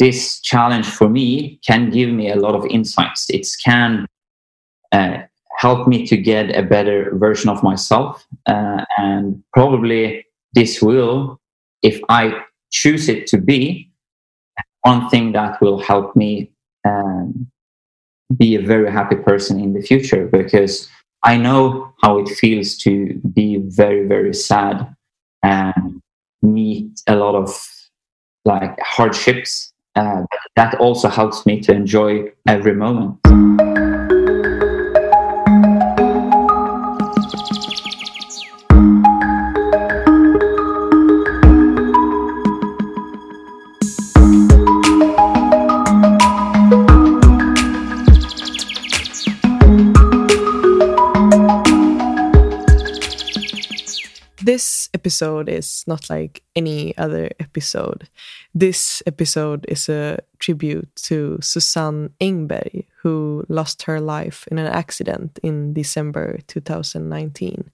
this challenge for me can give me a lot of insights. It can uh, help me to get a better version of myself. Uh, and probably this will, if I choose it to be, one thing that will help me um, be a very happy person in the future because I know how it feels to be very, very sad and meet a lot of like hardships. Uh, that also helps me to enjoy every moment. Episode is not like any other episode. This episode is a tribute to Susanne Engberg, who lost her life in an accident in December 2019.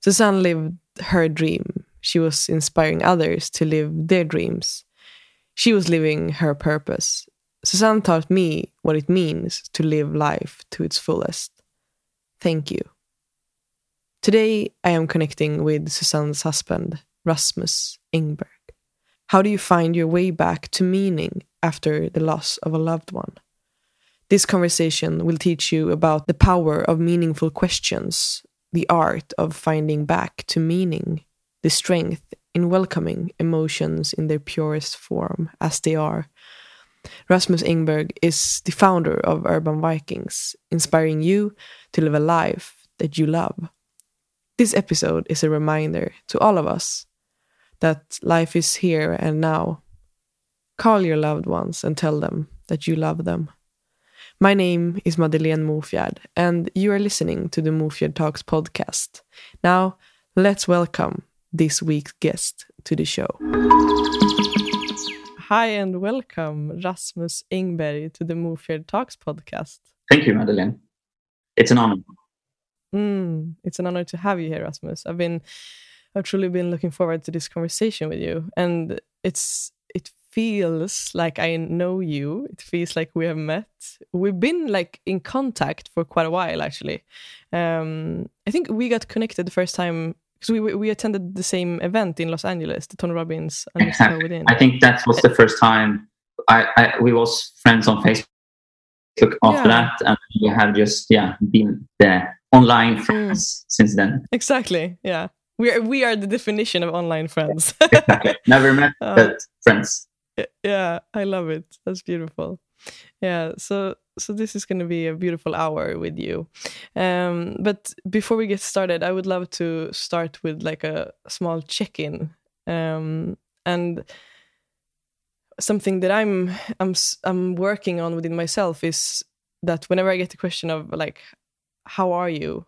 Susanne lived her dream. She was inspiring others to live their dreams. She was living her purpose. Susanne taught me what it means to live life to its fullest. Thank you. Today, I am connecting with Susanne's husband, Rasmus Engberg. How do you find your way back to meaning after the loss of a loved one? This conversation will teach you about the power of meaningful questions, the art of finding back to meaning, the strength in welcoming emotions in their purest form as they are. Rasmus Engberg is the founder of Urban Vikings, inspiring you to live a life that you love. This episode is a reminder to all of us that life is here and now. Call your loved ones and tell them that you love them. My name is Madeleine Mofjärd, and you are listening to the Mofjärd Talks podcast. Now, let's welcome this week's guest to the show. Hi, and welcome, Rasmus Engberg, to the Mofjärd Talks podcast. Thank you, Madeleine. It's an honor. Mm, it's an honor to have you here, Rasmus. I've been, I've truly been looking forward to this conversation with you, and it's it feels like I know you. It feels like we have met. We've been like in contact for quite a while, actually. Um, I think we got connected the first time because we we attended the same event in Los Angeles, the Tony Robbins. Within. I think that was the first time I, I we was friends on Facebook after yeah. that, and we have just yeah been there online mm. friends mm. since then. Exactly. Yeah. We are we are the definition of online friends. exactly. Never met, uh, but friends. Yeah, I love it. That's beautiful. Yeah. So so this is going to be a beautiful hour with you. Um, but before we get started, I would love to start with like a small check-in. Um, and something that I'm I'm I'm working on within myself is that whenever I get the question of like how are you?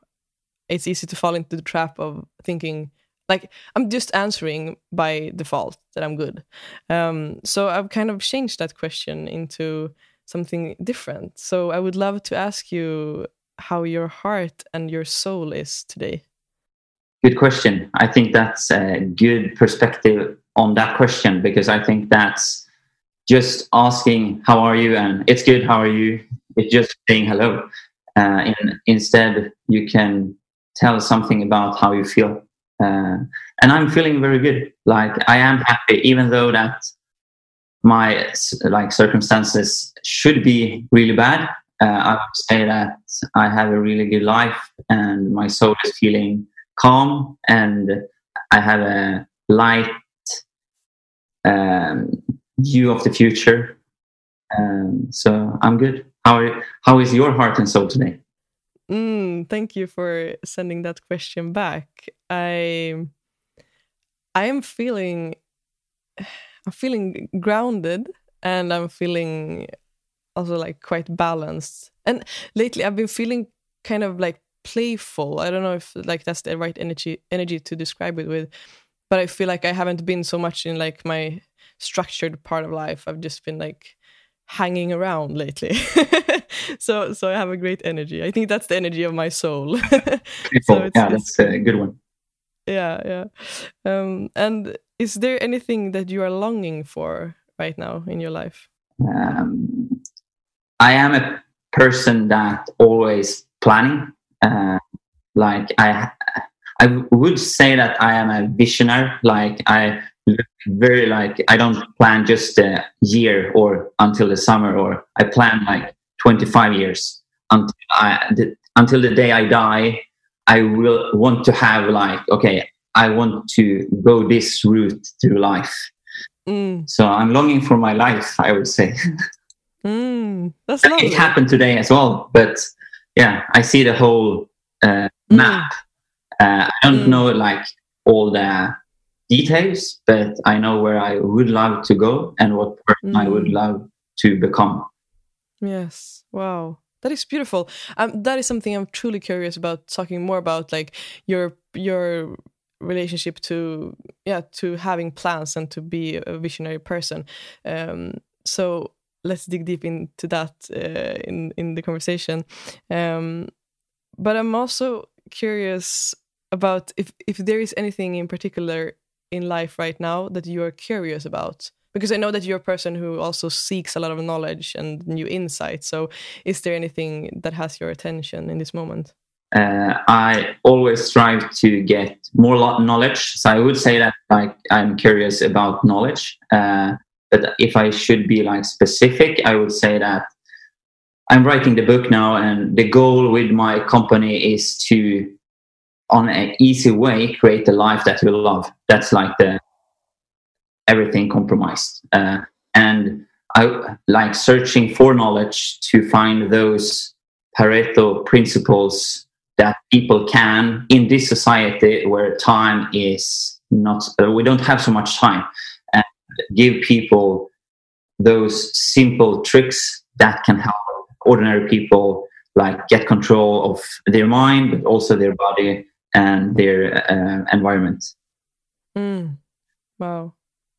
It's easy to fall into the trap of thinking like i'm just answering by default that i'm good. Um, so i've kind of changed that question into something different. So i would love to ask you how your heart and your soul is today. Good question. I think that's a good perspective on that question because i think that's just asking how are you and it's good how are you it's just saying hello uh, in, instead, you can tell something about how you feel. Uh, and I'm feeling very good. Like I am happy, even though that my like circumstances should be really bad. Uh, I would say that I have a really good life, and my soul is feeling calm, and I have a light um, view of the future. Um, so I'm good. How how is your heart and soul today? Mm, thank you for sending that question back. I I am feeling I'm feeling grounded and I'm feeling also like quite balanced. And lately I've been feeling kind of like playful. I don't know if like that's the right energy energy to describe it with, but I feel like I haven't been so much in like my structured part of life. I've just been like hanging around lately. so so I have a great energy. I think that's the energy of my soul. so yeah, that's a good one. Yeah, yeah. Um, and is there anything that you are longing for right now in your life? Um, I am a person that always planning. Uh, like I, I would say that I am a visionary. Like I very like I don't plan just a year or until the summer, or I plan like 25 years until I the, until the day I die. I will want to have like okay, I want to go this route through life. Mm. So I'm longing for my life. I would say. Mm, that's it happened today as well, but yeah, I see the whole uh, mm. map. Uh, I don't mm. know like all the details, but I know where I would love to go and what person I would mm. love to become. Yes. Wow. That is beautiful. Um, that is something I'm truly curious about talking more about, like your your relationship to yeah to having plans and to be a visionary person. Um, so let's dig deep into that uh, in in the conversation. Um, but I'm also curious about if if there is anything in particular in life right now that you are curious about? Because i know that you're a person who also seeks a lot of knowledge and new insights. So is there anything that has your attention in this moment? Uh, i always strive to get more knowledge. So i would say that like i'm curious about knowledge. Uh, but if i should be like specific i would say that i'm writing the book now and the goal with my company is to on an easy way create the life that you love. That's like the everything compromised. Uh, and i like searching for knowledge to find those pareto principles that people can in this society where time is not uh, we don't have so much time and give people those simple tricks that can help ordinary people like get control of their mind but also their body and their uh, environment. Mm. Wow.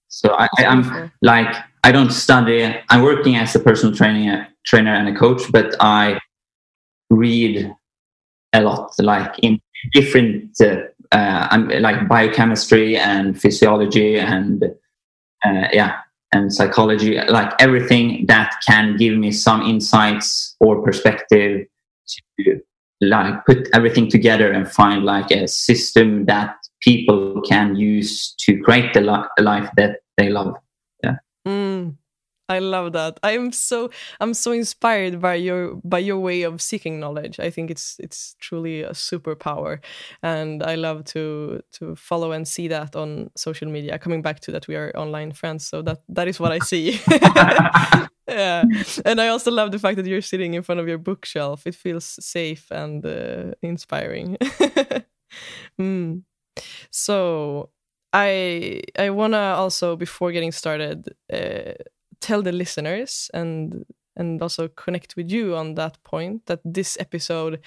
So I, am like I don't study. I'm working as a personal training uh, trainer and a coach, but I read a lot, like in different, uh, uh, I'm like biochemistry and physiology and uh, yeah, and psychology, like everything that can give me some insights or perspective to like put everything together and find like a system that people can use to create the li- life that they love. Yeah. Mm, i love that. I'm so i'm so inspired by your by your way of seeking knowledge. I think it's it's truly a superpower. And i love to to follow and see that on social media. Coming back to that we are online friends so that that is what i see yeah and i also love the fact that you're sitting in front of your bookshelf it feels safe and uh, inspiring mm. so i i want to also before getting started uh, tell the listeners and and also connect with you on that point that this episode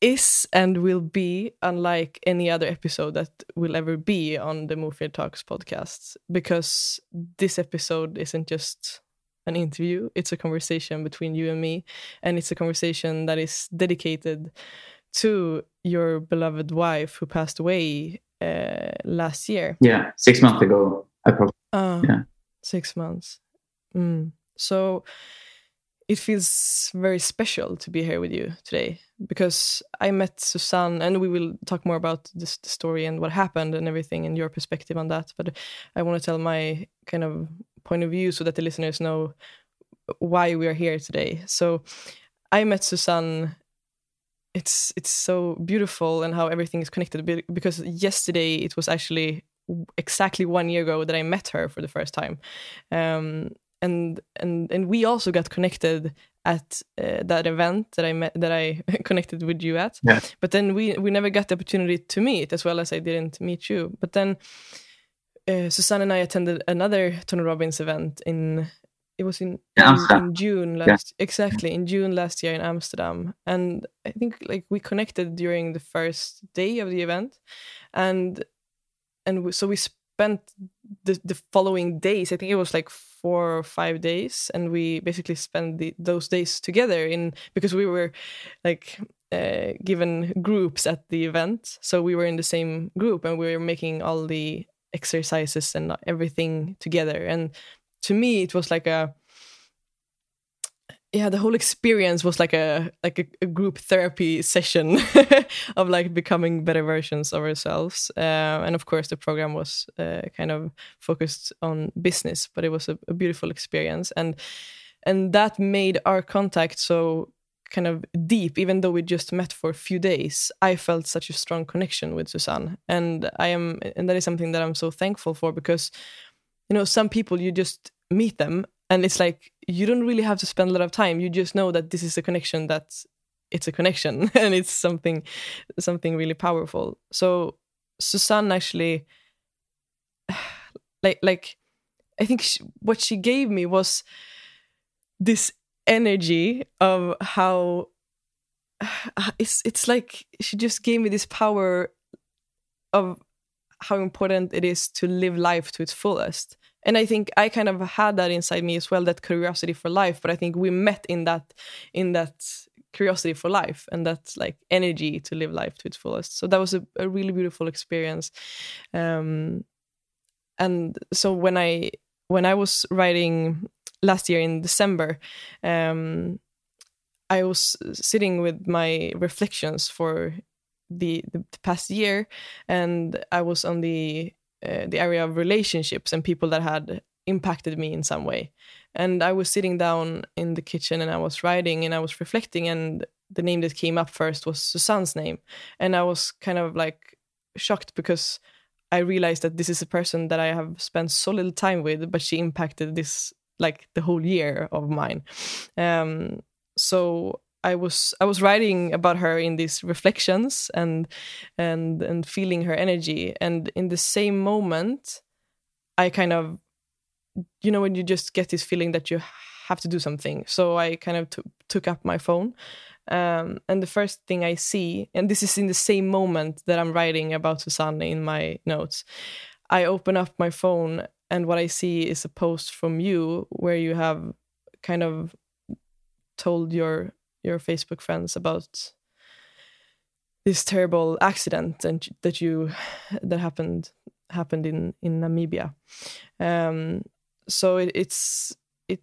is and will be unlike any other episode that will ever be on the Mofjärd Talks podcast because this episode isn't just an interview, it's a conversation between you and me, and it's a conversation that is dedicated to your beloved wife who passed away uh, last year. Yeah, six months ago. I probably, uh, yeah. Six months. Mm. So it feels very special to be here with you today because I met Susanne, and we will talk more about this the story and what happened and everything and your perspective on that. But I want to tell my kind of point of view so that the listeners know why we are here today. So I met Susanne. It's it's so beautiful and how everything is connected because yesterday it was actually exactly one year ago that I met her for the first time. Um, and and and we also got connected at uh, that event that I met that I connected with you at. Yeah. But then we we never got the opportunity to meet as well as I didn't meet you. But then uh, Susanne and I attended another Tony Robbins event in it was in, in, in June last yeah. exactly in June last year in Amsterdam and I think like we connected during the first day of the event and and so we spent the, the following days i think it was like four or five days and we basically spent the, those days together in because we were like uh, given groups at the event. So we were in the same group and we were making all the exercises and everything together. And to me it was like a yeah the whole experience was like a like a, a group therapy session of like becoming better versions of ourselves. Uh, and of course the program was uh, kind of focused on business but it was a, a, beautiful experience. And and that made our contact so kind of deep. Even though we just met for a few days i felt such a strong connection with susanne. And i am and that is something that i'm so thankful for because you know some people you just meet them and it's like you don't really have to spend a lot of time. You just know that this is a connection that it's a connection and it's something something really powerful. So susanne actually like like i think she, what she gave me was this energy of how it's it's like she just gave me this power of how important it is to live life to its fullest and i think i kind of had that inside me as well that curiosity for life but i think we met in that in that curiosity for life and that like energy to live life to its fullest. So that was a, a really beautiful experience. Um and so when i when i was writing last year in december um i was sitting with my reflections for the, the past year and i was on the uh, the area of relationships and people that had impacted me in some way. And I was sitting down in the kitchen and I was writing and I was reflecting, and the name that came up first was Susanne's name. And I was kind of like shocked because I realized that this is a person that I have spent so little time with, but she impacted this like the whole year of mine. Um, so I was I was writing about her in these reflections and and and feeling her energy. And in the same moment I kind of you know when you just get this feeling that you have to do something. So I kind of t- took up my phone um, and the first thing I see and this is in the same moment that I'm writing about Susanne in my notes I open up my phone and what I see is a post from you where you have kind of told your your Facebook friends about this terrible accident and that you that happened happened in in Namibia. Um, so it, it's it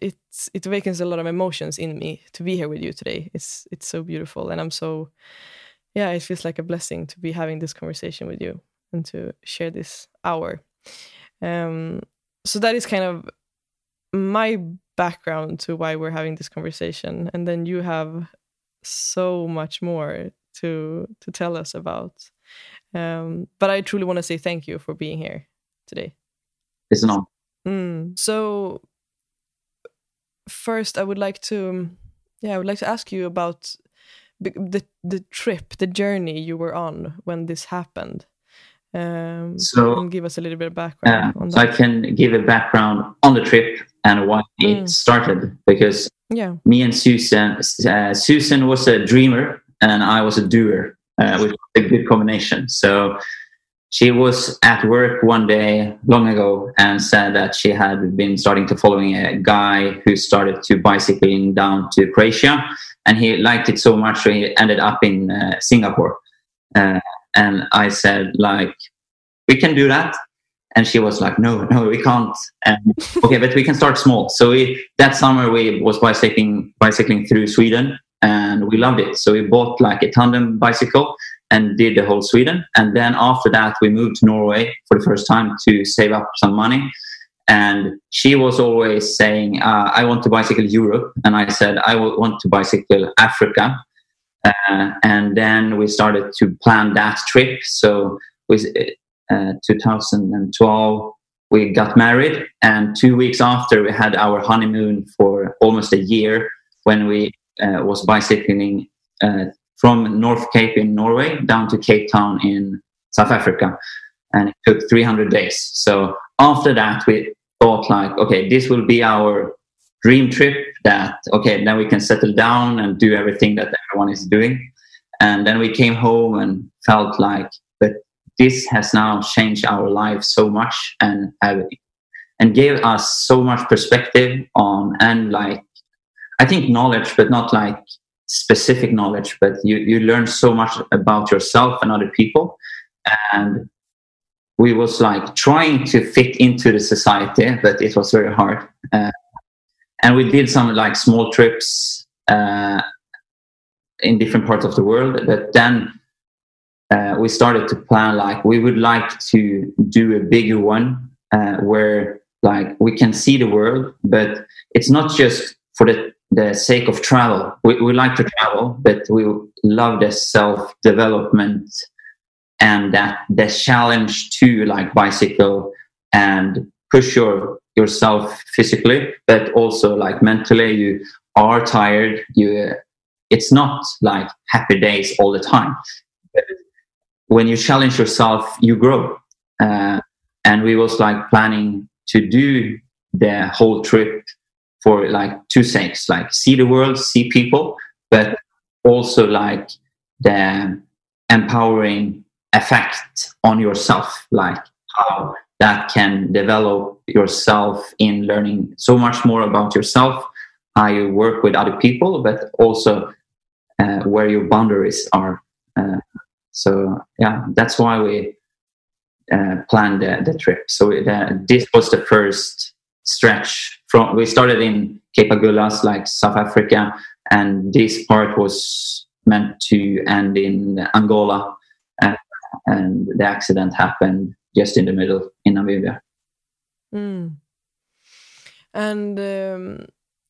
it it awakens a lot of emotions in me to be here with you today. It's it's so beautiful, and I'm so yeah. It feels like a blessing to be having this conversation with you and to share this hour. Um, so that is kind of my background to why we're having this conversation. And then you have so much more to to tell us about. Um, but i truly want to say thank you for being here today. It's an honor. Mm. so first i would like to yeah i would like to ask you about the the trip the journey you were on when this happened um, so give us a little bit of background. Uh, so I can give a background on the trip and why mm. it started because yeah, me and Susan, uh, Susan was a dreamer and I was a doer, uh, which was a good combination. So she was at work one day long ago and said that she had been starting to following a guy who started to bicycling down to Croatia and he liked it so much so he ended up in uh, Singapore. Uh, and I said, like, we can do that. And she was like, no, no, we can't. And, okay, but we can start small. So we, that summer we was bicycling, bicycling through Sweden and we loved it. So we bought like a tandem bicycle and did the whole Sweden. And then after that, we moved to Norway for the first time to save up some money. And she was always saying, uh, I want to bicycle Europe. And I said, I want to bicycle Africa. Uh, and then we started to plan that trip. So with uh, 2012, we got married, and two weeks after, we had our honeymoon for almost a year when we uh, was bicycling uh, from North Cape in Norway down to Cape Town in South Africa, and it took 300 days. So after that, we thought like, okay, this will be our dream trip that okay now we can settle down and do everything that everyone is doing and then we came home and felt like but this has now changed our lives so much and and gave us so much perspective on and like i think knowledge but not like specific knowledge but you you learn so much about yourself and other people and we was like trying to fit into the society, but it was very hard. Uh, and we did some like small trips uh, in different parts of the world. But then uh, we started to plan like we would like to do a bigger one uh, where like we can see the world, but it's not just for the the sake of travel. We, we like to travel, but we love the self development and that the challenge to like bicycle and push your yourself physically, but also like mentally. You are tired. You it's not like happy days all the time. But when you challenge yourself, you grow. Uh, and we was like planning to do the whole trip for like two things like see the world, see people, but also like the empowering effect on yourself, like how that can develop yourself in learning so much more about yourself, how you work with other people, but also uh, where your boundaries are. Uh, so yeah, that's why we uh, planned the, the, trip. So this was the first stretch from. We started in Cape Agulhas, like South Africa, and this part was meant to end in Angola, uh, and the accident happened just in the middle in Namibia. Mm. And um,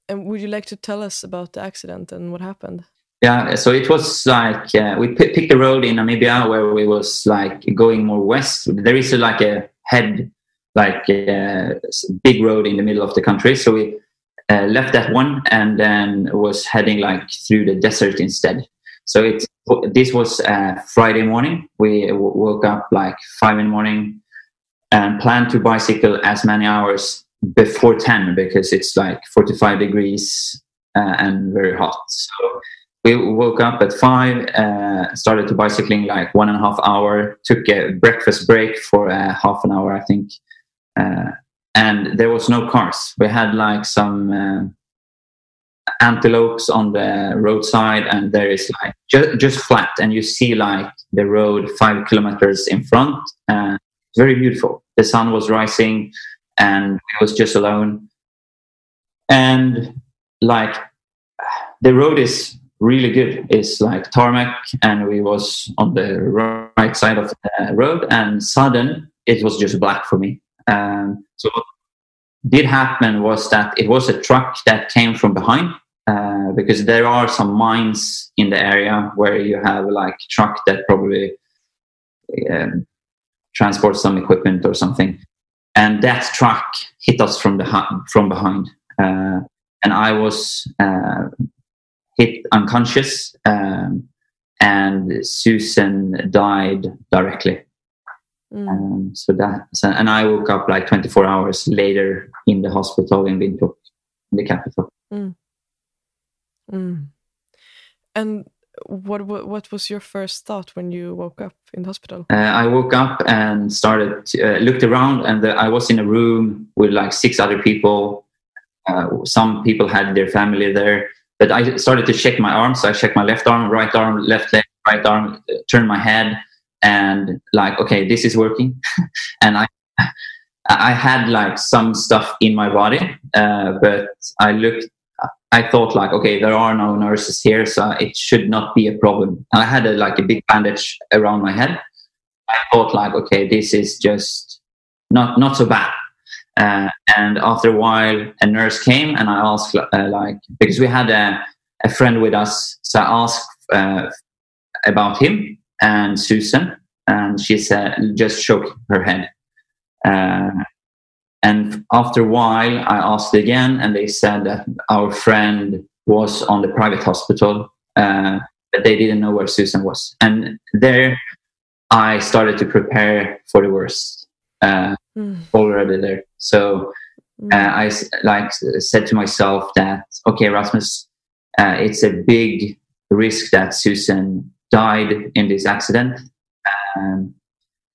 and would you like to tell us about the accident and what happened? Yeah, so it was like uh, we p- picked a road in Namibia where we was like going more west. There is a, like a head, like a big road in the middle of the country. So we uh, left that one and then was heading like through the desert instead. So it this was uh, Friday morning. We woke up like five in the morning and planned to bicycle as many hours before ten because it's like forty five degrees uh, and very hot. So we woke up at five, uh, started to bicycling like one and a half hour, took a breakfast break for uh, half an hour, I think. Uh, and there was no cars. We had like some uh, antelopes on the roadside, and there is like ju- just flat, and you see like the road five kilometers in front. Uh, very beautiful. The sun was rising, and it was just alone. And like the road is really good is like tarmac and we was on the right side of the road and sudden it was just black for me um, so did happen was that it was a truck that came from behind uh, because there are some mines in the area where you have like truck that probably um, transports some equipment or something and that truck hit us from the from behind uh, and i was uh, hit unconscious, um, and Susan died directly. Mm. Um, so that, so, and I woke up like 24 hours later in the hospital in Windhoek, in the capital. Mm. Mm. And what, what, what was your first thought when you woke up in the hospital? Uh, I woke up and started to, uh, looked around, and the, I was in a room with like six other people. Uh, some people had their family there, but I started to check my arms. So I checked my left arm, right arm, left leg, right arm, turned my head, and like, okay, this is working. and I, I had like some stuff in my body, uh, but I looked. I thought like, okay, there are no nurses here, so it should not be a problem. I had a, like a big bandage around my head. I thought like, okay, this is just not not so bad. Uh, and after a while, a nurse came and I asked, uh, like, because we had a, a, friend with us, so I asked uh, about him and Susan, and she said, just shook her head. Uh, and after a while, I asked again, and they said that our friend was on the private hospital, uh, but they didn't know where Susan was. And there, I started to prepare for the worst mm. already there. So mm. uh, I like said to myself that okay, Rasmus, uh, it's a big risk that Susan died in this accident. Um,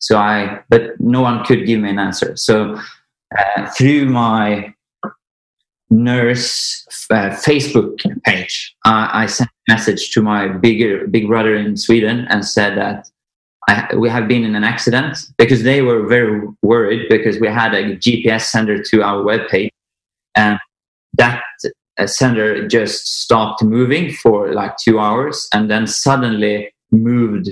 so I, but no one could give me an answer. So uh, through my nurse uh, Facebook page, I I sent a message to my bigger big brother in Sweden and said that I, we have been in an accident because they were very worried because we had a GPS sender to our webpage and that uh, sender just stopped moving for like two hours and then suddenly moved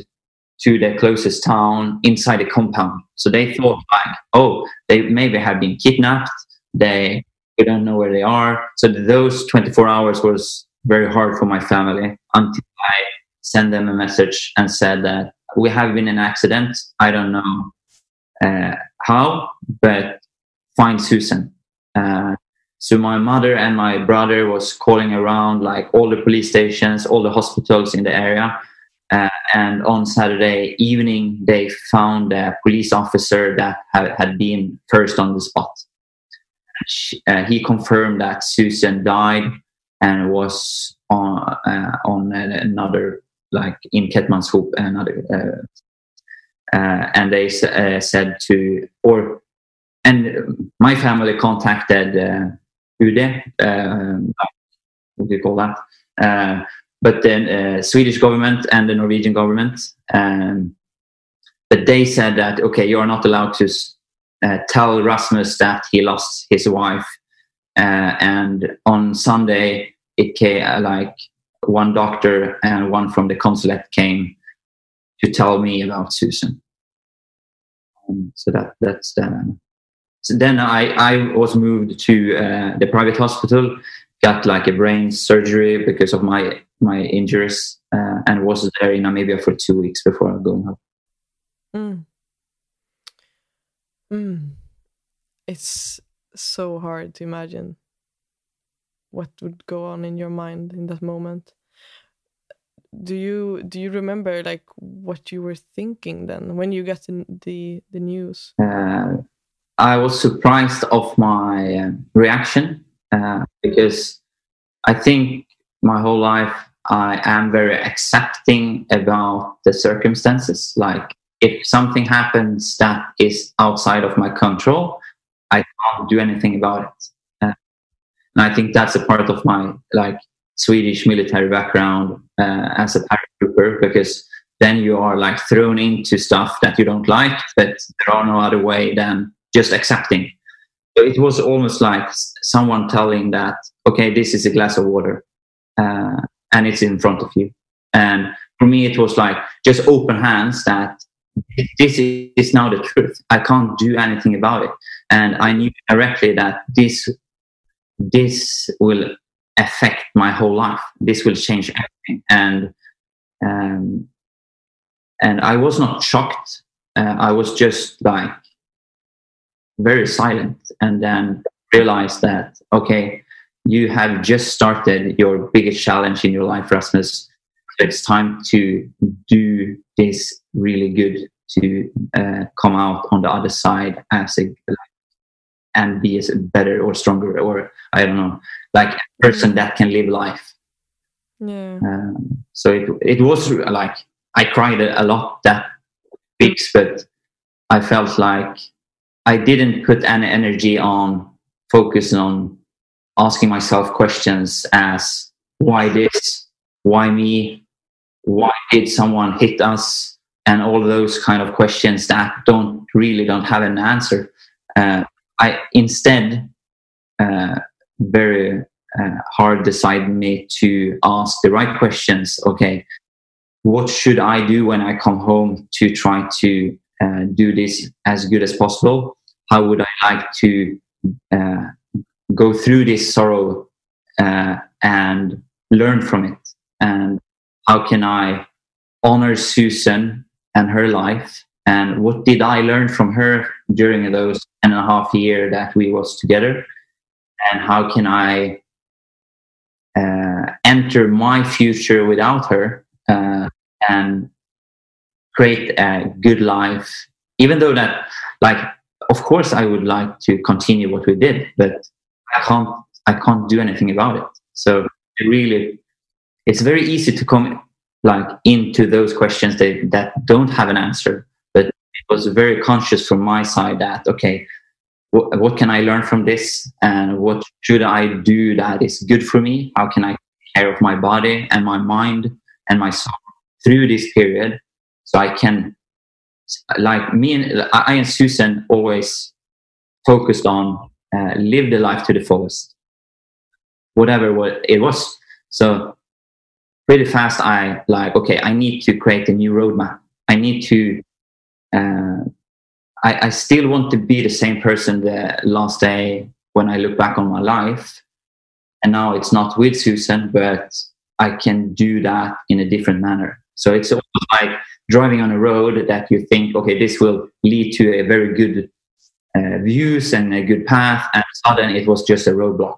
to the closest town inside a compound. So they thought like, oh, they maybe have been kidnapped. They we don't know where they are. So those 24 hours was very hard for my family until I sent them a message and said that we have been in an accident. I don't know uh, how, but find Susan. Uh, so my mother and my brother was calling around like all the police stations, all the hospitals in the area. Uh, and on Saturday evening, they found a police officer that had, had been first on the spot. She, uh, he confirmed that Susan died and was on uh, on another like in Keetmanshoop another uh, uh, and they uh, said to or and my family contacted um, what do you call that? But then uh, Swedish government and the Norwegian government, um, but they said that okay, you are not allowed to uh, tell Rasmus that he lost his wife. Uh, and on Sunday, it came like one doctor and one from the consulate came to tell me about Susan. Um, so that that's the so then I, I was moved to uh, the private hospital, got like a brain surgery because of my my injuries, uh, and was there in Namibia for two weeks before going home. Mm. Mm. It's so hard to imagine what would go on in your mind in that moment. Do you do you remember like what you were thinking then when you got the the, the news? Uh, I was surprised of my uh, reaction uh, because I think my whole life I am very accepting about the circumstances. Like if something happens that is outside of my control, I can't do anything about it. Uh, and I think that's a part of my like Swedish military background uh, as a paratrooper because then you are like thrown into stuff that you don't like, but there are no other way than just accepting. It was almost like someone telling that, okay, this is a glass of water uh, and it's in front of you. And for me, it was like just open hands that this is now the truth. I can't do anything about it. And I knew directly that this, this will affect my whole life. This will change everything. And, um, and I was not shocked. Uh, I was just like, very silent and then realize that okay you have just started your biggest challenge in your life rasmus. It's time to do this really good to uh, come out on the other side as a and be as better or stronger or i don't know like a person that can live life. Yeah. Um, so it, it was like i cried a lot that weeks but i felt like I didn't put any energy on focus on asking myself questions as why this, why me, why did someone hit us, and all those kind of questions that don't really don't have an answer. Uh, I instead uh, very uh, hard decided me to ask the right questions. Okay, what should I do when I come home to try to uh, do this as good as possible? how would I like to uh, go through this sorrow uh, and learn from it? And how can I honor Susan and her life? And what did I learn from her during those and a half year that we was together? And how can I uh, enter my future without her uh, and create a uh, good life? Even though that, like, of course I would like to continue what we did, but I can't I can't do anything about it. So it really it's very easy to come like into those questions that, that don't have an answer. But it was very conscious from my side that okay, what, what can I learn from this and what should I do that is good for me? How can I take care of my body and my mind and my soul through this period so I can like me and I and Susan always focused on uh, live the life to the fullest, whatever what it was. So pretty fast, I like okay, I need to create a new roadmap. I need to. Uh, I, I still want to be the same person the last day when I look back on my life. And now it's not with Susan, but I can do that in a different manner. So it's almost like driving on a road that you think, okay, this will lead to a very good uh, views and a good path, and suddenly it was just a roadblock.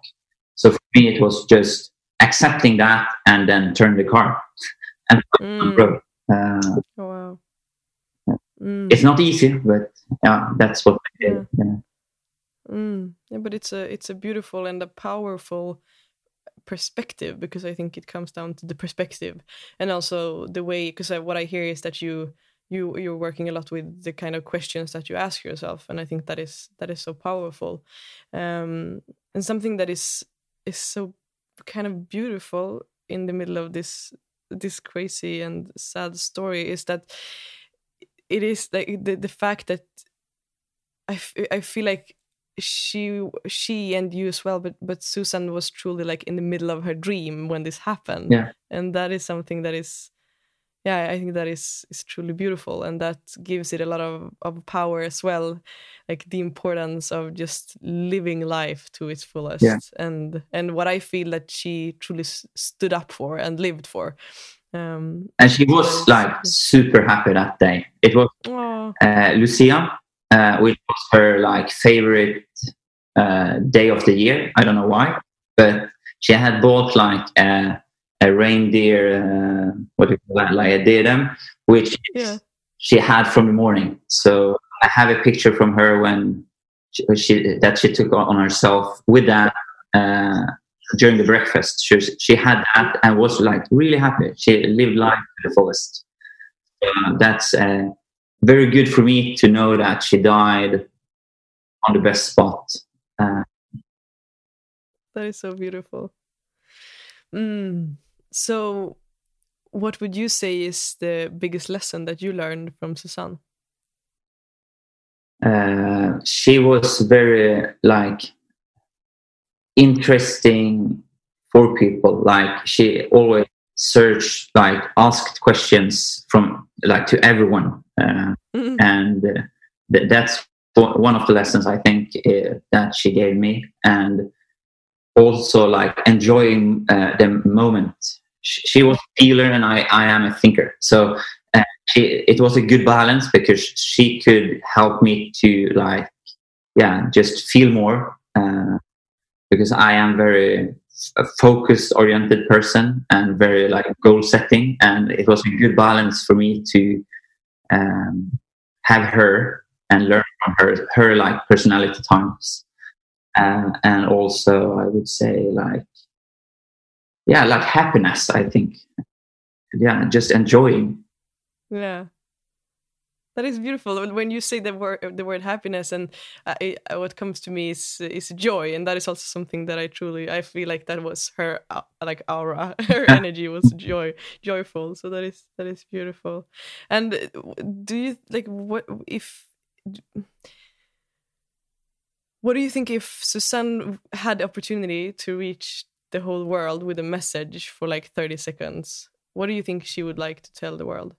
So for me, it was just accepting that and then turn the car and mm. on the road. Uh, oh, wow. Mm. It's not easy, but yeah, that's what I did. Yeah. yeah. Mm. yeah, but it's a it's a beautiful and a powerful perspective because I think it comes down to the perspective and also the way because what I hear is that you you you're working a lot with the kind of questions that you ask yourself and I think that is that is so powerful. Um, and something that is is so kind of beautiful in the middle of this this crazy and sad story is that it is like the, the fact that I, I feel like she she and you as well but but susan was truly like in the middle of her dream when this happened. Yeah. And that is something that is yeah i think that is is truly beautiful and that gives it a lot of, of power as well like the importance of just living life to its fullest. Yeah. and and what i feel that she truly stood up for and lived for. Um and she was like super happy that day. It was uh, lucia uh, which was her like favorite uh, day of the year. I don't know why, but she had bought like a, a reindeer, uh, what do you call that, like a diadem, which yeah. she had from the morning. So I have a picture from her when she, she that she took on herself with that uh, during the breakfast. She, she had that and was like really happy. She lived life to the. Uh, that's uh, very good for me to know that she died on the best spot. Uh, that is so beautiful. Mm. So, what would you say is the biggest lesson that you learned from Susanne? Uh, she was very like interesting for people. Like she always searched, like asked questions from like to everyone mm-hmm. and uh, th- that's one of the lessons I think uh, that she gave me, and also like enjoying uh, the moment. She, she, was a feeler, and I, I am a thinker. So uh, she, it was a good balance because she could help me to like, yeah, just feel more. Uh, because I am very a focused oriented person and very like goal setting and it was a good balance for me to um, have her and learn from her her like personality types. Uh, and also i would say like yeah like happiness i think. Yeah just enjoying. Yeah that is beautiful. When you say the word the word happiness, and uh, what comes to me is is joy, and that is also something that I truly I feel like that was her uh, like aura, her energy was joy, joyful. So that is that is beautiful. And uh, do you like what if? What do you think if Susanne had the opportunity to reach the whole world with a message for like 30 seconds? What do you think she would like to tell the world?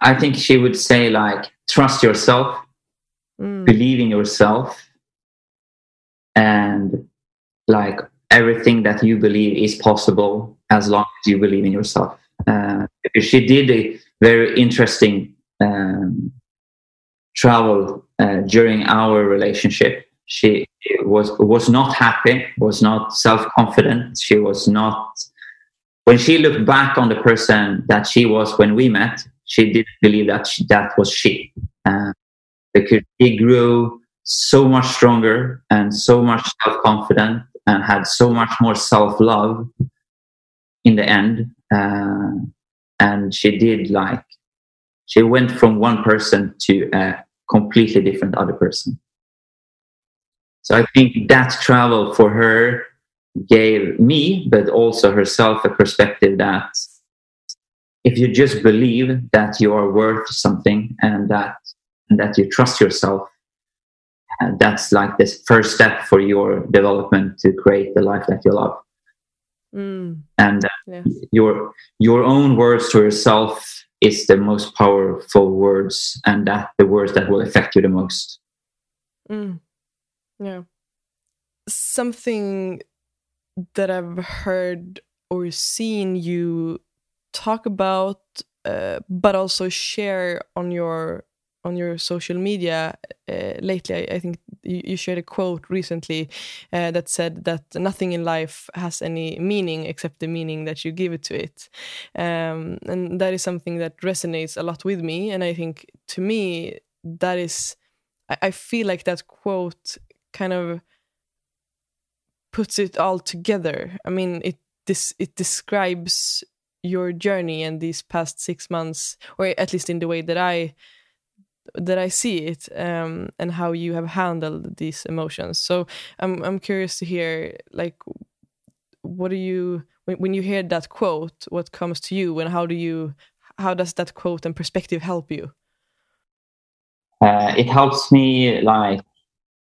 I, think she would say like trust yourself, mm. believe in yourself, and like everything that you believe is possible as long as you believe in yourself. Uh, she did a very interesting um, travel uh, during our relationship. She was was not happy, was not self confident. She was not. When she looked back on the person that she was when we met, she didn't believe that she, that was she. Uh, because she grew so much stronger and so much self-confident and had so much more self-love in the end uh, and she did like she went from one person to a completely different other person. So i think that travel for her gave me but also herself a perspective that if you just believe that you are worth something and that and that you trust yourself. And that's like this first step for your development to create the life that you love. Mm. And uh, Yeah. your your own words to yourself is the most powerful words, and that the words that will affect you the most. Mm. Yeah. Something that I've heard or seen you talk about, uh, but also share on your on your social media uh, lately. I, I think you, you shared a quote recently uh, that said that nothing in life has any meaning except the meaning that you give it to it, um, and that is something that resonates a lot with me. And I think to me that is I, I feel like that quote kind of puts it all together. I mean, it this it describes your journey and these past six months, or at least in the way that I that I see it, um, and how you have handled these emotions. So I'm I'm curious to hear like what do you when, when you hear that quote, what comes to you, and how do you how does that quote and perspective help you? uh, it helps me like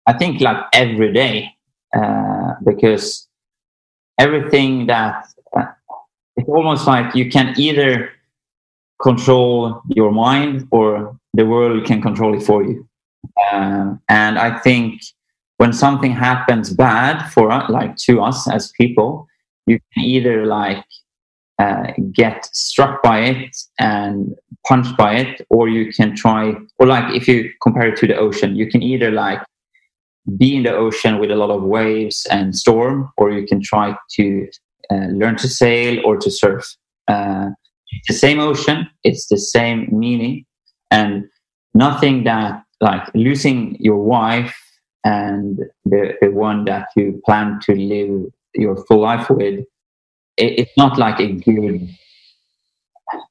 i think like every day uh, because everything that almost like you can either control your mind or the world can control it for you. Uh, and i think when something happens bad for us like to us as people you can either like uh, get struck by it and punched by it or you can try or like if you compare it to the ocean you can either like be in the ocean with a lot of waves and storm or you can try to uh, learn to sail or to surf uh, the same ocean it's the same meaning and nothing that like losing your wife and the, the one that you plan to live your full life with it, it's not like a good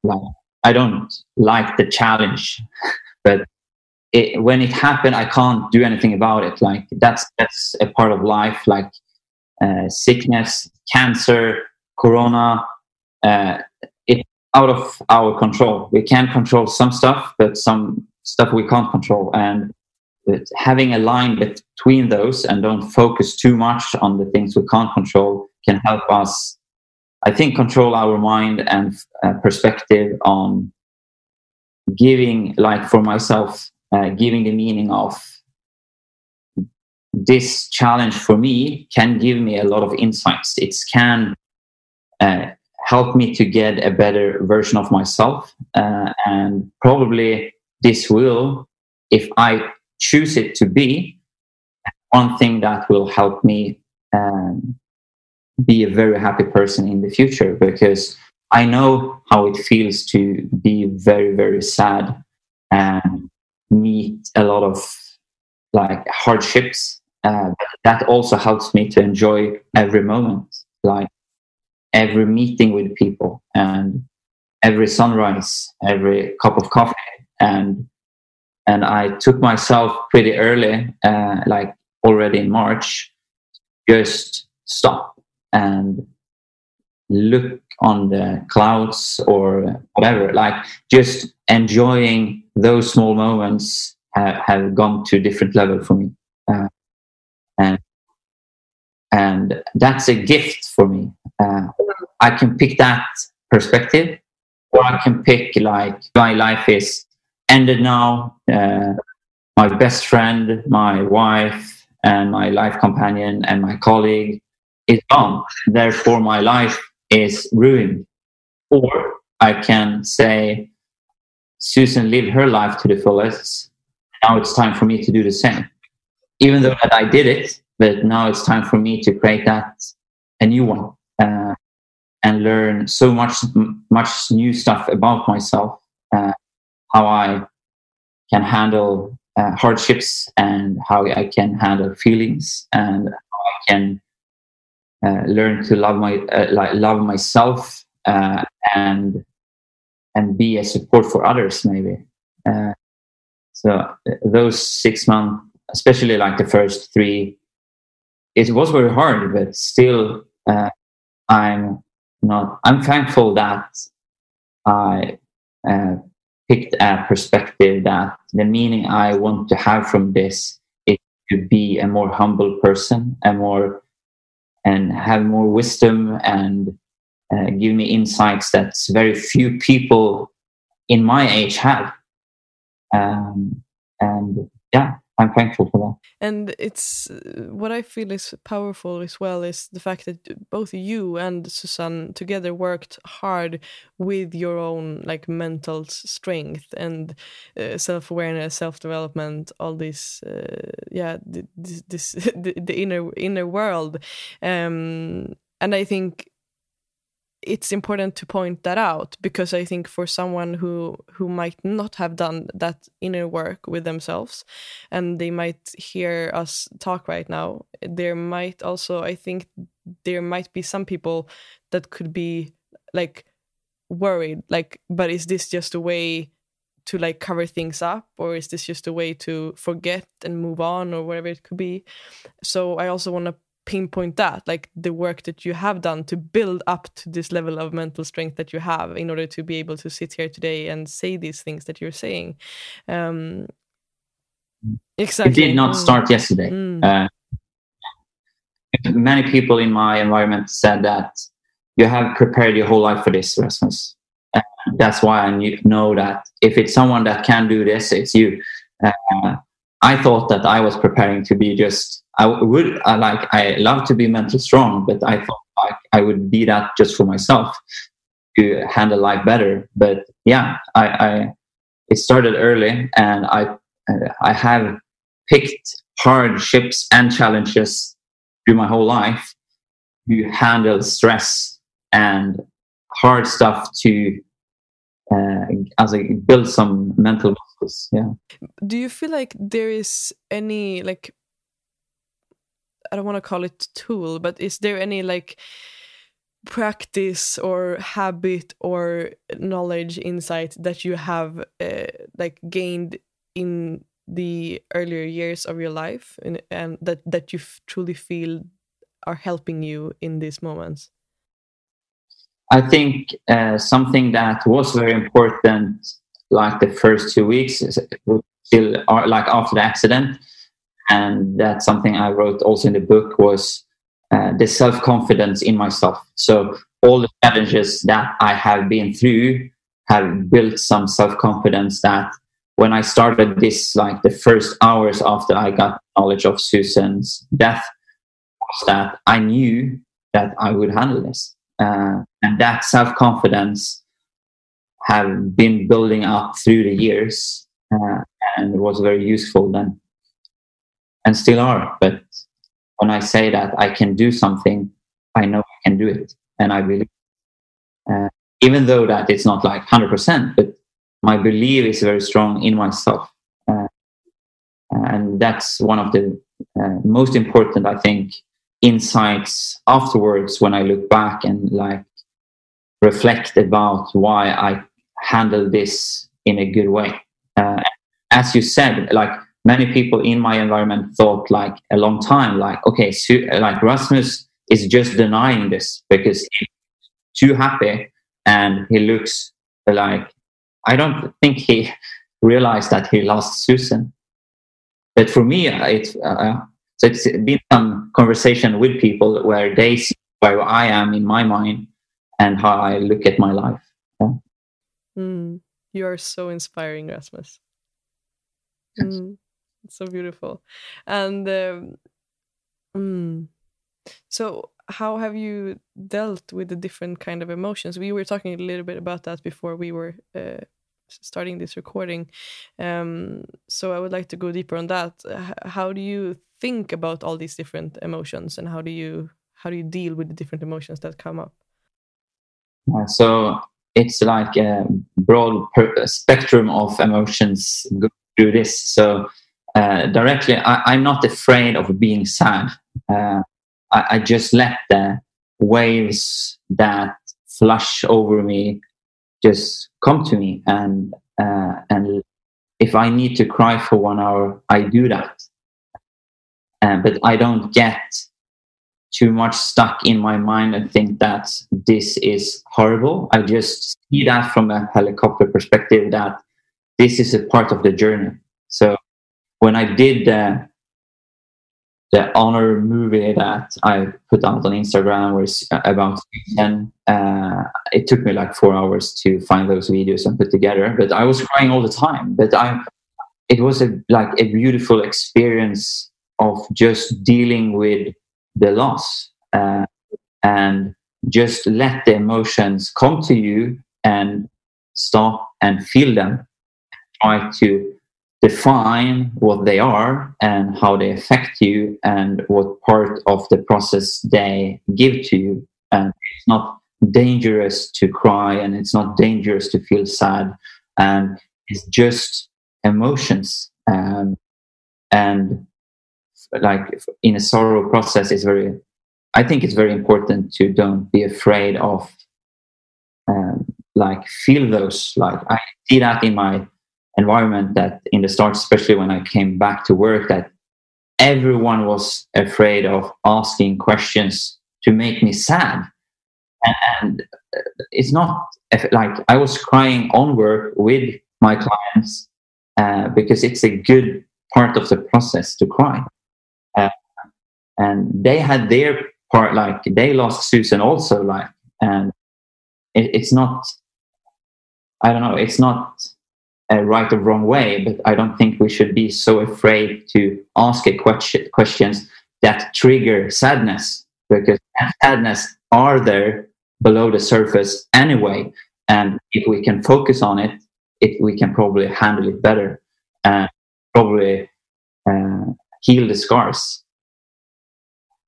like I don't like the challenge, but it, when it happened, I can't do anything about it. Like that's that's a part of life. Like uh, sickness, cancer, corona, uh, it's out of our control. We can control some stuff, but some stuff we can't control. And having a line between those and don't focus too much on the things we can't control can help us I think control our mind and uh, perspective on giving, like for myself, uh, giving the meaning of this challenge for me can give me a lot of insights. It can uh, help me to get a better version of myself, uh, and probably this will, if I choose it to be, one thing that will help me. Um, be a very happy person in the future because I know how it feels to be very, very sad and meet a lot of like hardships. Uh, that also helps me to enjoy every moment, like every meeting with people and every sunrise, every cup of coffee. And and I took myself pretty early, uh, like already in March, just stop and look on the clouds or whatever like just enjoying those small moments have, have gone to a different level for me and and that's a gift for me uh, i can pick that perspective or i can pick like my life is ended now uh, my best friend my wife and my life companion and my colleague is gone. Therefore, my life is ruined. Or I can say, Susan lived her life to the fullest. Now it's time for me to do the same. Even though that I did it, but now it's time for me to create that a new one uh, and learn so much much new stuff about myself, uh, how I can handle uh, hardships and how I can handle feelings and how I can uh, learn to love my uh, like love myself uh, and and be a support for others maybe. So those six months especially like the first three it was very hard but still uh, i'm not i'm thankful that i picked a perspective that the meaning I want to have from this is to be a more humble person, a more and have more wisdom and uh, give me insights that very few people in my age have. Um, and yeah, I'm thankful for that. And it's what I feel is powerful as well is the fact that both you and Susanne together worked hard with your own like mental strength and uh, self awareness, self development, all this, uh, yeah, this, this the, the, inner inner world, um, and I think it's important to point that out because I think for someone who who might not have done that inner work with themselves, and they might hear us talk right now, there might also I think there might be some people that could be like worried, like, but is this just a way to like cover things up, or is this just a way to forget and move on, or whatever it could be? So I also want to pinpoint that like the work that you have done to build up to this level of mental strength that you have in order to be able to sit here today and say these things that you're saying. Um exactly. It did not mm. start yesterday. Mm. uh, many people in my environment said that you have prepared your whole life for this rasmus. And that's why i know that if it's someone that can do this it's you. Uh, i thought that i was preparing to be just I would like I love to be mentally strong, but I thought like I would be that just for myself to handle life better. But yeah, I, I it started early, and I I have picked hardships and challenges through my whole life to handle stress and hard stuff to uh, as I build some mental muscles. Yeah. Do you feel like there is any like I don't want to call it tool, but is there any like practice or habit or knowledge insight that you have uh, like gained in the earlier years of your life and, and that that you truly feel are helping you in these moments i think uh, something that was very important like the first two weeks still are like after the accident. And that's something i wrote also in the book was uh, the self-confidence in myself. So all the challenges that i have been through have built some self-confidence that when i started this like the first hours after i got knowledge of susan's death was that i knew that i would handle this uh, and that self-confidence have been building up through the years uh, and was very useful then and still are. But when I say that I can do something, I know I can do it, and I believe. Uh, even though that it's not like hundred percent, but my belief is very strong in myself, uh, and that's one of the uh, most important, I think, insights afterwards when I look back and like reflect about why I handle this in a good way. Uh, as you said, like many people in my environment thought like a long time like okay so, like rasmus is just denying this because he's too happy and he looks like i don't think he realized that he lost susan but for me it's uh, so it's been some conversation with people where they see where i am in my mind and how i look at my life. Yeah. mm, you are so inspiring rasmus. Yes. mm so beautiful. And um, mm, so how have you dealt with the different kind of emotions? We were talking a little bit about that before we were uh, starting this recording. Um, so i would like to go deeper on that. How do you think about all these different emotions and how do you how do you deal with the different emotions that come up so it's like a broad spectrum of emotions go through this so uh, directly, I, am not afraid of being sad. Uh, I, I, just let the waves that flush over me just come to me, and uh, and if I need to cry for one hour, I do that. Uh, but I don't get too much stuck in my mind and think that this is horrible. I just see that from a helicopter perspective that this is a part of the journey. So when I did the the honor movie that I put out on Instagram was about Susan. Uh, it took me like four hours to find those videos and put together, but I was crying all the time. But I, it was a like a beautiful experience of just dealing with the loss uh, and just let the emotions come to you and stop and feel them. Try to define what they are and how they affect you and what part of the process they give to you. And it's not dangerous to cry and it's not dangerous to feel sad. And it's just emotions. Um, and like in a sorrow process, is very, I think it's very important to don't be afraid of um, like feel those. Like I see that in my environment that in the start, especially when I came back to work, that everyone was afraid of asking questions to make me sad. And, and it's not like I was crying on work with my clients uh, because it's a good part of the process to cry. Uh, and they had their part, like they lost Susan also, like, and it, it's not, I don't know, it's not a right or wrong way, but I don't think we should be so afraid to ask a question, questions that trigger sadness because sadness are there below the surface anyway. And if we can focus on it, it we can probably handle it better and probably uh, heal the scars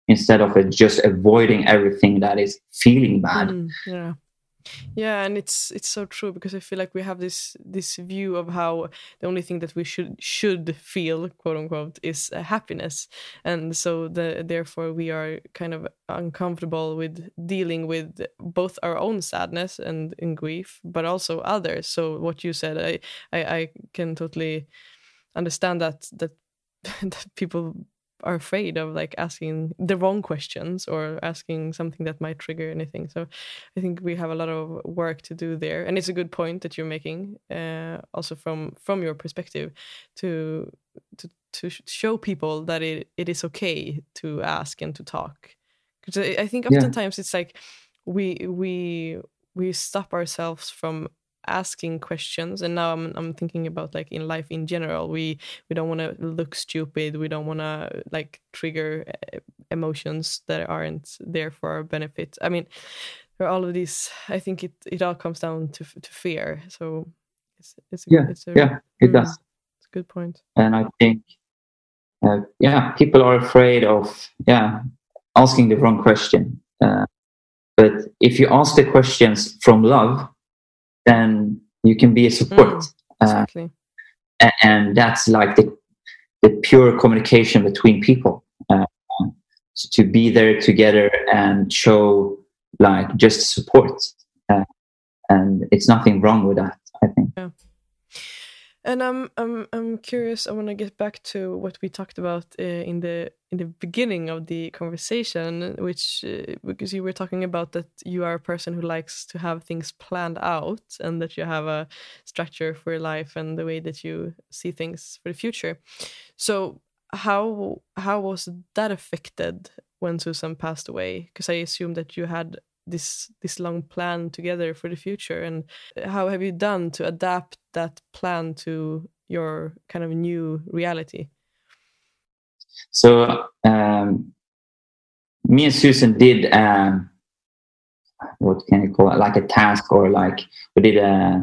instead of just avoiding everything that is feeling bad. Mm, yeah. Yeah and it's it's so true because i feel like we have this this view of how the only thing that we should should feel quote unquote is uh, happiness. And so the therefore we are kind of uncomfortable with dealing with both our own sadness and, and grief but also others. So what you said i i, I can totally understand that that that people are afraid of like asking the wrong questions or asking something that might trigger anything. So i think we have a lot of work to do there. And it's a good point that you're making uh, also from from your perspective to to to show people that it, it is okay to ask and to talk. Because I, think oftentimes yeah. it's like we we we stop ourselves from asking questions. And now I'm I'm thinking about like in life in general we we don't want to look stupid. We don't want to like trigger eh, emotions that aren't there for our benefit I mean are all of these I think it it all comes down to to fear. So it's it's yeah it's a, yeah it mm, does. it's a good point. And I think uh, yeah people are afraid of yeah asking the wrong question. Uh, but if you ask the questions from love then you can be a support. Mm, exactly. Uh, and that's like the, the pure communication between people uh, to be there together and show like just support. Uh, and it's nothing wrong with that, I think. Yeah. And I'm I'm I'm curious. I want to get back to what we talked about uh, in the in the beginning of the conversation, which uh, because you were talking about that you are a person who likes to have things planned out and that you have a structure for your life and the way that you see things for the future. So how how was that affected when Susan passed away? Because I assume that you had this this long plan together for the future? And how have you done to adapt that plan to your kind of new reality? So um, me and susan did um, what can you call it? Like a task or like we did uh,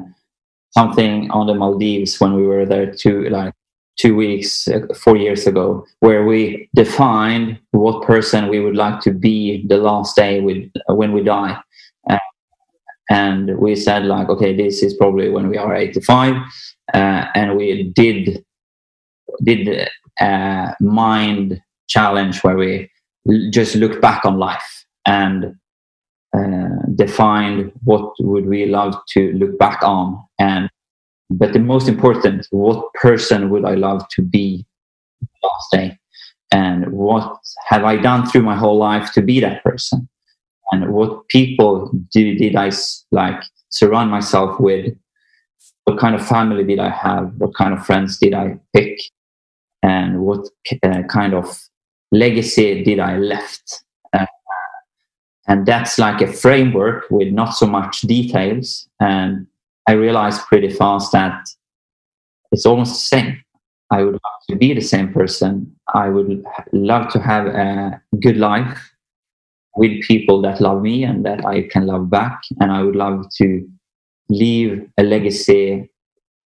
something on the maldives when we were there two like two weeks, uh, four years ago, where we defined what person we would like to be the last day uh, when we die. Uh, and we said like, okay, this is probably when we are 85. Uh, and we did, did a mind challenge where we just looked back on life and uh, defined what would we love to look back on and but the most important, what person would I love to be last day? And what have I done through my whole life to be that person? And what people do, did I like surround myself with what kind of family did I have? What kind of friends did I pick? And what uh, kind of legacy did I left? Uh, and that's like a framework with not so much details. And I realized pretty fast that it's almost the same. I would love to be the same person. I would love to have a good life with people that love me and that I can love back. And I would love to leave a legacy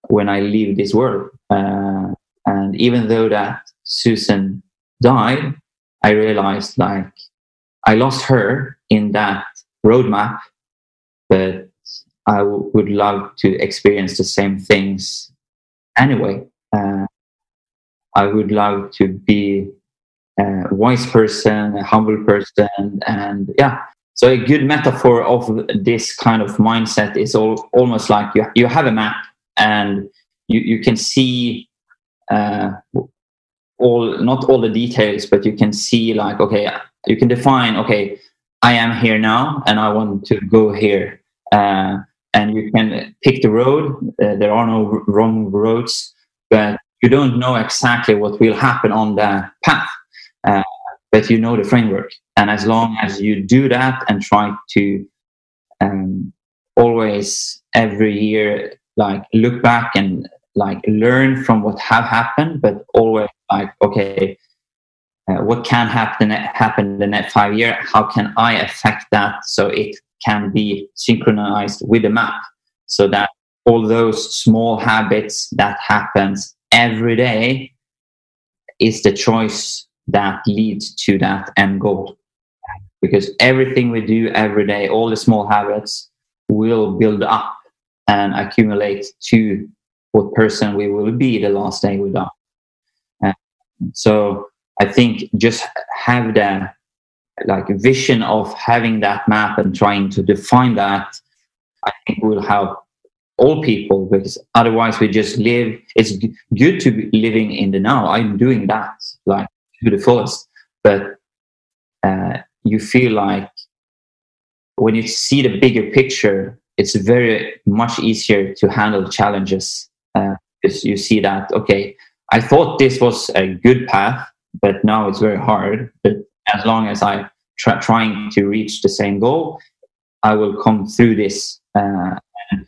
when I leave this world. Uh, and even though that Susan died, I realized like I lost her in that roadmap, but I w- would love to experience the same things anyway. Uh, I would love to be a wise person, a humble person, and yeah. So a good metaphor of this kind of mindset is all, almost like you, you have a map and you, you can see uh, all not all the details, but you can see like okay, you can define okay, I am here now and I want to go here. Uh, and you can pick the road. Uh, there are no wrong roads, but you don't know exactly what will happen on the path. Uh, but you know the framework. And as long as you do that and try to um, always every year like look back and like learn from what have happened, but always like okay, uh, what can happen happen in the next five year? How can I affect that so it can be synchronized with the map so that all those small habits that happens every day is the choice that leads to that end goal. Because everything we do every day all the small habits will build up and accumulate to what person we will be the last day we die so i think just have that like vision of having that map and trying to define that, I think will help all people because otherwise we just live. It's good to be living in the now. I'm doing that like to the fullest, but uh, you feel like when you see the bigger picture, it's very much easier to handle challenges uh, because you see that okay, I thought this was a good path, but now it's very hard. But as long as I try trying to reach the same goal, I will come through this uh, and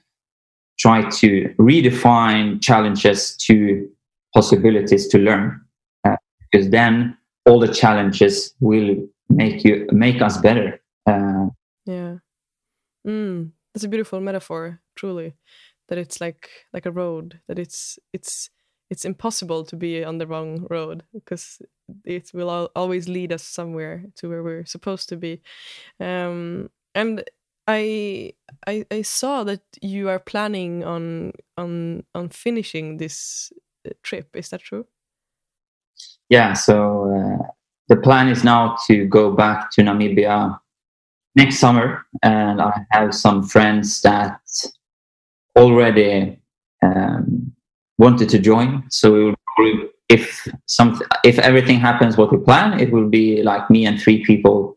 try to redefine challenges to possibilities to learn. Uh, because then all the challenges will make you make us better. Uh, yeah, mm, that's a beautiful metaphor. Truly, that it's like like a road. That it's it's it's impossible to be on the wrong road because it will always lead us somewhere to where we're supposed to be. Um, and I, I i saw that you are planning on on on finishing this uh, trip. Is that true? Yeah so uh, the plan is now to go back to namibia next summer and i have some friends that already um, wanted to join. So we will probably, if some, if everything happens what we plan, it will be like me and three people,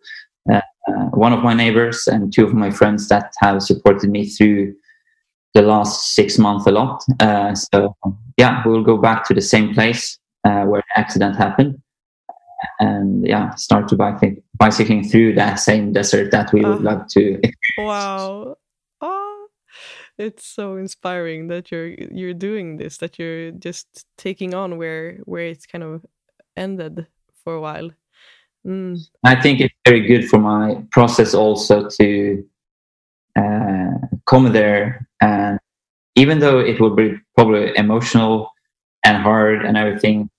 uh, uh, one of my neighbors and two of my friends that have supported me through the last six months a lot. Uh, so yeah, we will go back to the same place uh, where the accident happened. And yeah, start to bicycling, bicycling through that same desert that we would love to. Experience. Wow, it's so inspiring that you're you're doing this that you're just taking on where where it's kind of ended for a while. Mm. i think it's very good for my process also to uh, come there and even though it will be probably emotional and hard and everything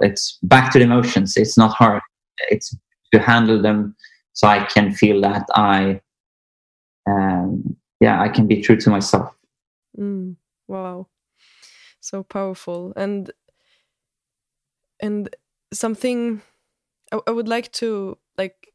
it's back to the emotions. It's not hard. It's to handle them so i can feel that i um, yeah, I can be true to myself. Mm, wow, so powerful, and and something I, I would like to like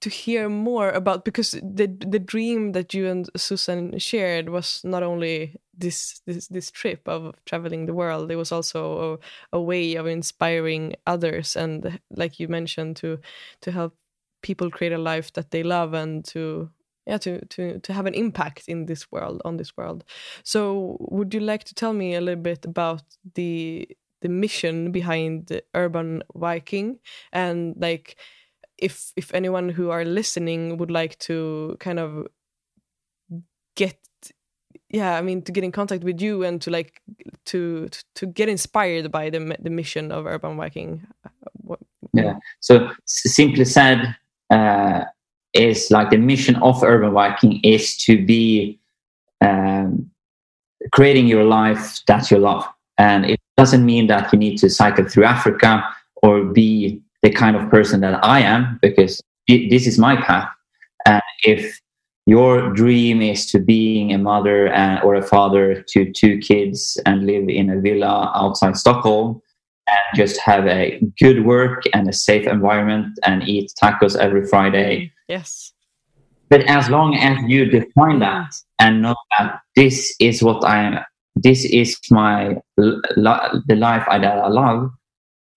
to hear more about because the the dream that you and Susan shared was not only this this this trip of traveling the world it was also a, a way of inspiring others and like you mentioned to to help people create a life that they love and to yeah to to to have an impact in this world on this world. So would you like to tell me a little bit about the the mission behind urban viking? And like if if anyone who are listening would like to kind of get yeah i mean to get in contact with you and to like to to get inspired by the the mission of urban viking what, yeah. So simply said uh, is like the mission of urban viking is to be um, creating your life that you love. And it doesn't mean that you need to cycle through africa or be the kind of person that i am because it, this is my path. And if your dream is to being a mother and, or a father to two kids and live in a villa outside stockholm and just have a good work and a safe environment and eat tacos every Friday. Mm, yes. But as long as you define that and know that this is what I am, this is my the life I, that I love,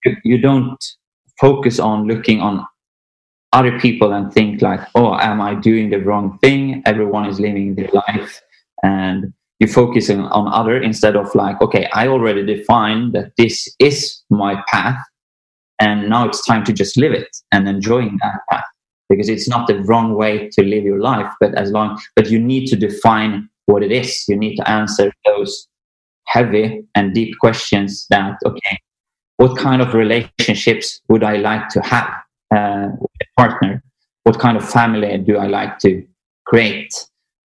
you, you don't focus on looking on other people and think like, oh, am I doing the wrong thing? Everyone is living their life, and you focus on, other instead of like okay i already defined that this is my path and now it's time to just live it and enjoying that path. Because it's not the wrong way to live your life but as long but you need to define what it is. You need to answer those heavy and deep questions that okay what kind of relationships would i like to have uh, with a partner? What kind of family do i like to create?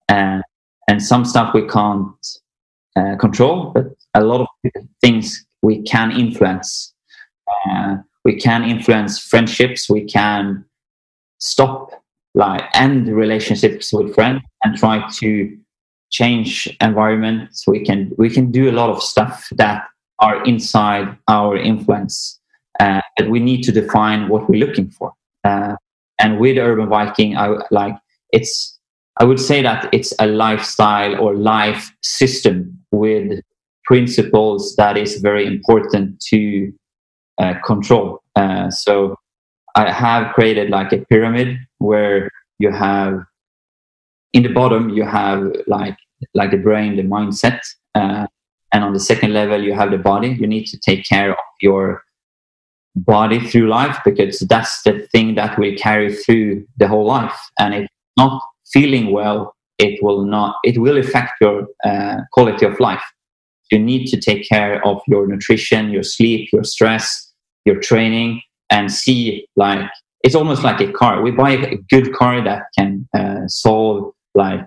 And and some stuff we can't uh, control, but a lot of things we can influence. Uh, we can influence friendships. We can stop like end relationships with friends and try to change environments. We can we can do a lot of stuff that are inside our influence, uh, but we need to define what we're looking for. Uh, and with Urban Viking, I like it's I would say that it's a lifestyle or life system with principles that is very important to uh, control. Uh, so I have created like a pyramid where you have in the bottom you have like like the brain, the mindset, uh, and on the second level you have the body. You need to take care of your body through life because that's the thing that will carry through the whole life, and if not feeling well, it will not. It will affect your uh, quality of life. You need to take care of your nutrition, your sleep, your stress, your training, and see like it's almost like a car. We buy a good car that can uh, solve like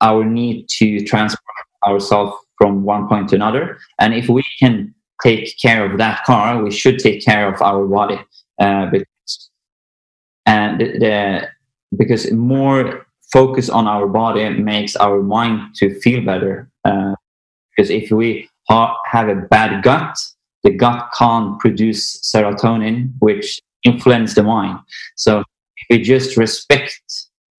our need to transport ourselves from one point to another. And if we can take care of that car, we should take care of our body. Uh, because, and the, the, because more focus on our body makes our mind to feel better. Uh, because if we ha- have a bad gut, the gut can't produce serotonin, which influence the mind. So if we just respect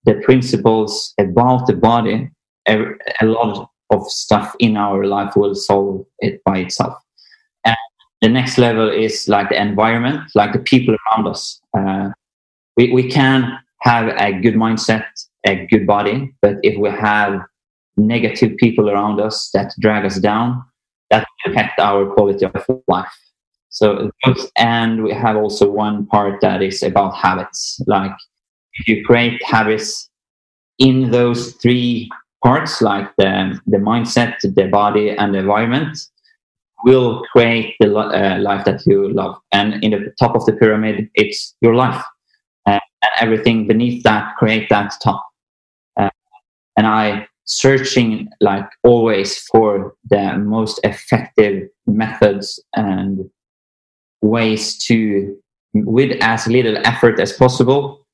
the principles about the body, a, a lot of stuff in our life will solve it by itself. And the next level is like the environment, like the people around us. Uh, we, we can have a good mindset a good body. But if we have negative people around us that drag us down, that affect our quality of life. So, and we have also one part that is about habits. Like if you create habits in those three parts, like the, the mindset, the body, and the environment, will create the uh, life that you love. And in the top of the pyramid, it's your life. Uh, and everything beneath that create that top and I searching like always for the most effective methods and ways to with as little effort as possible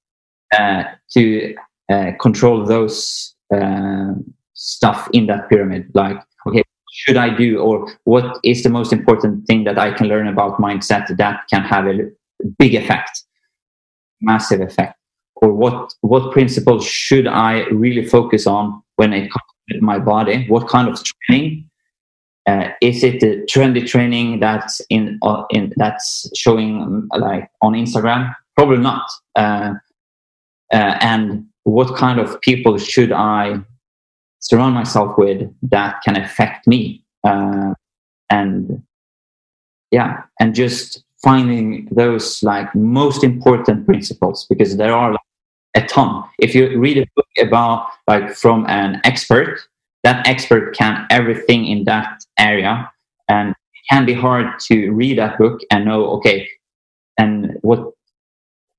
uh, to uh, control those uh, stuff in that pyramid. Like okay should i do? Or what is the most important thing that i can learn about mindset that can have a big effect massive effect or what what principles should I really focus on when it comes to my body? What kind of training? Uh, is it the trendy training that's in, uh, in that's showing like on Instagram? Probably not. Uh, uh, and what kind of people should I surround myself with that can affect me? Uh, and yeah, and just finding those like most important principles because there are like, a ton. If you read a book about like from an expert, that expert can everything in that area, and it can be hard to read that book and know okay, and what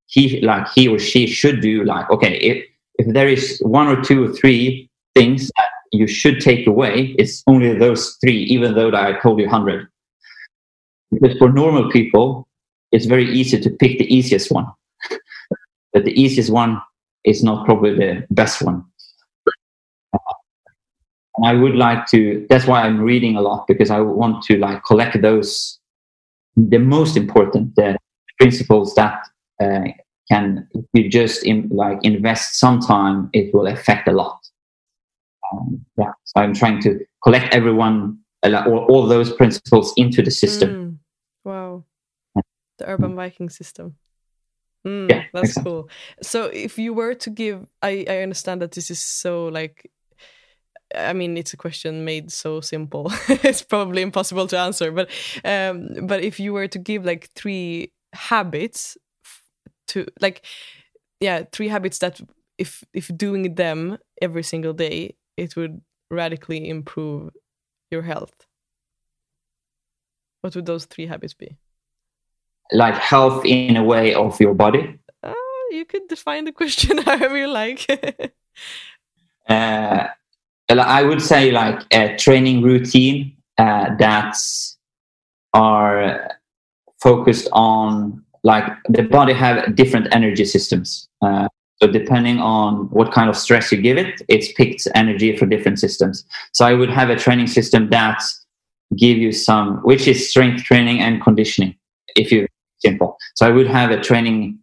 he like he or she should do. Like okay, if if there is one or two or three things that you should take away, it's only those three, even though I told you hundred. Because for normal people, it's very easy to pick the easiest one. But the easiest one is not probably the best one. And I would like to, that's why I'm reading a lot because I want to like collect those, the most important the principles that uh, can, if you just in, like invest some time, it will affect a lot. Um, yeah, so I'm trying to collect everyone, uh, all, all those principles into the system. Mm. Wow. The urban Viking system. Mm, Yeah, that's exactly. cool. So if you were to give I, I understand that this is so like I mean it's a question made so simple. it's probably impossible to answer, but um but if you were to give like three habits to like yeah, three habits that if if doing them every single day it would radically improve your health. What would those three habits be? Like health in a way of your body. Uh, you could define the question however you like. uh, I would say like a training routine uh, that's are focused on like the body have different energy systems. Uh, so depending on what kind of stress you give it, it picks energy for different systems. So I would have a training system that give you some, which is strength training and conditioning. If you simple, so I would have a training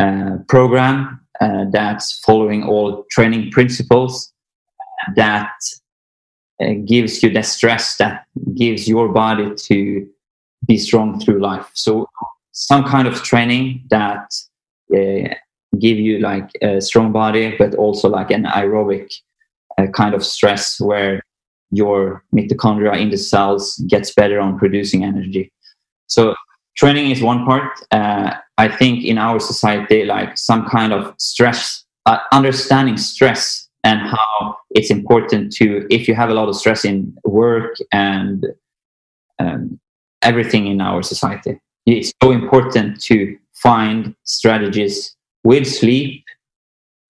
uh, program uh, that's following all training principles that uh, gives you the stress that gives your body to be strong through life. So some kind of training that uh, give you like a strong body, but also like an aerobic uh, kind of stress where your mitochondria in the cells gets better on producing energy. So training is one part. Uh, I think in our society, like some kind of stress, uh, understanding stress and how it's important to, if you have a lot of stress in work and um, everything in our society, it's so important to find strategies with sleep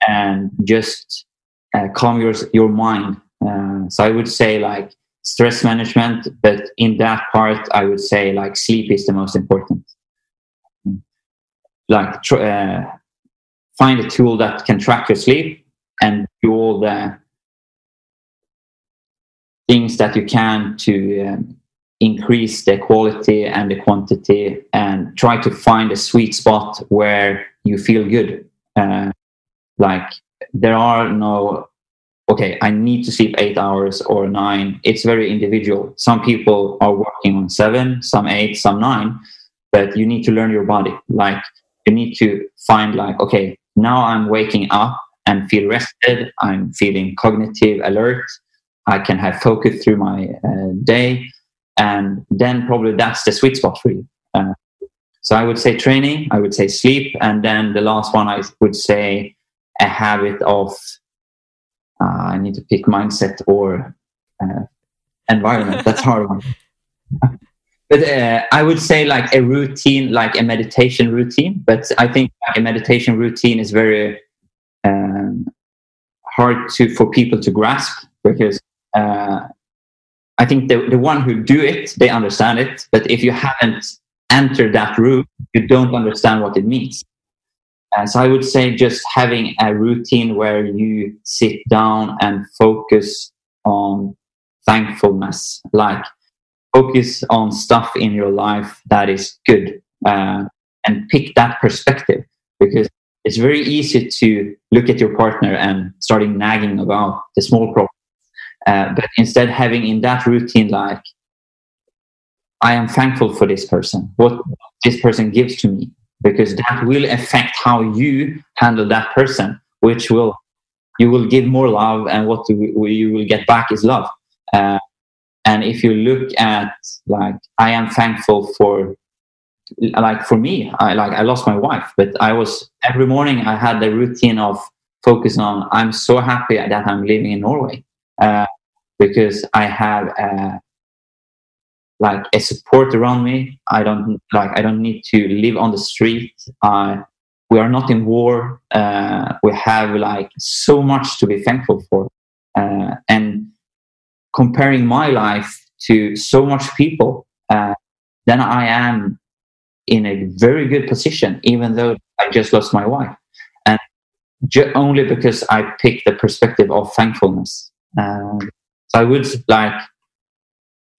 and just uh, calm your, your mind. Uh, so I would say like stress management, but in that part, I would say like sleep is the most important. Like tr- uh, find a tool that can track your sleep and do all the things that you can to um, increase the quality and the quantity and try to find a sweet spot where you feel good. Uh, like there are no okay, I need to sleep eight hours or nine. It's very individual. Some people are working on seven, some eight, some nine, but you need to learn your body. Like you need to find like, okay, now I'm waking up and feel rested. I'm feeling cognitive alert. I can have focus through my uh, day. And then probably that's the sweet spot for you. Uh, so I would say training, I would say sleep. And then the last one, I would say a habit of I need to pick mindset or uh, environment. That's hard one. but uh, I would say like a routine, like a meditation routine. But I think a meditation routine is very um, hard to for people to grasp because uh, I think the the one who do it they understand it. But if you haven't entered that room, you don't understand what it means. Uh, so I would say just having a routine where you sit down and focus on thankfulness, like focus on stuff in your life that is good, uh, and pick that perspective because it's very easy to look at your partner and starting nagging about the small problems. Uh, but instead, having in that routine, like I am thankful for this person, what this person gives to me, because that will affect how you handle that person which will you will give more love, and what you, will get back is love. Uh, and if you look at like, I am thankful for like for me, I like I lost my wife, but I was every morning I had the routine of focus on. I'm so happy that I'm living in Norway uh, because I have uh, like a support around me. I don't like I don't need to live on the street. We are not in war. Uh, we have like so much to be thankful for, uh, and comparing my life to so much people, uh, then I am in a very good position, even though I just lost my wife, and ju- only because I picked the perspective of thankfulness. Um, so I would like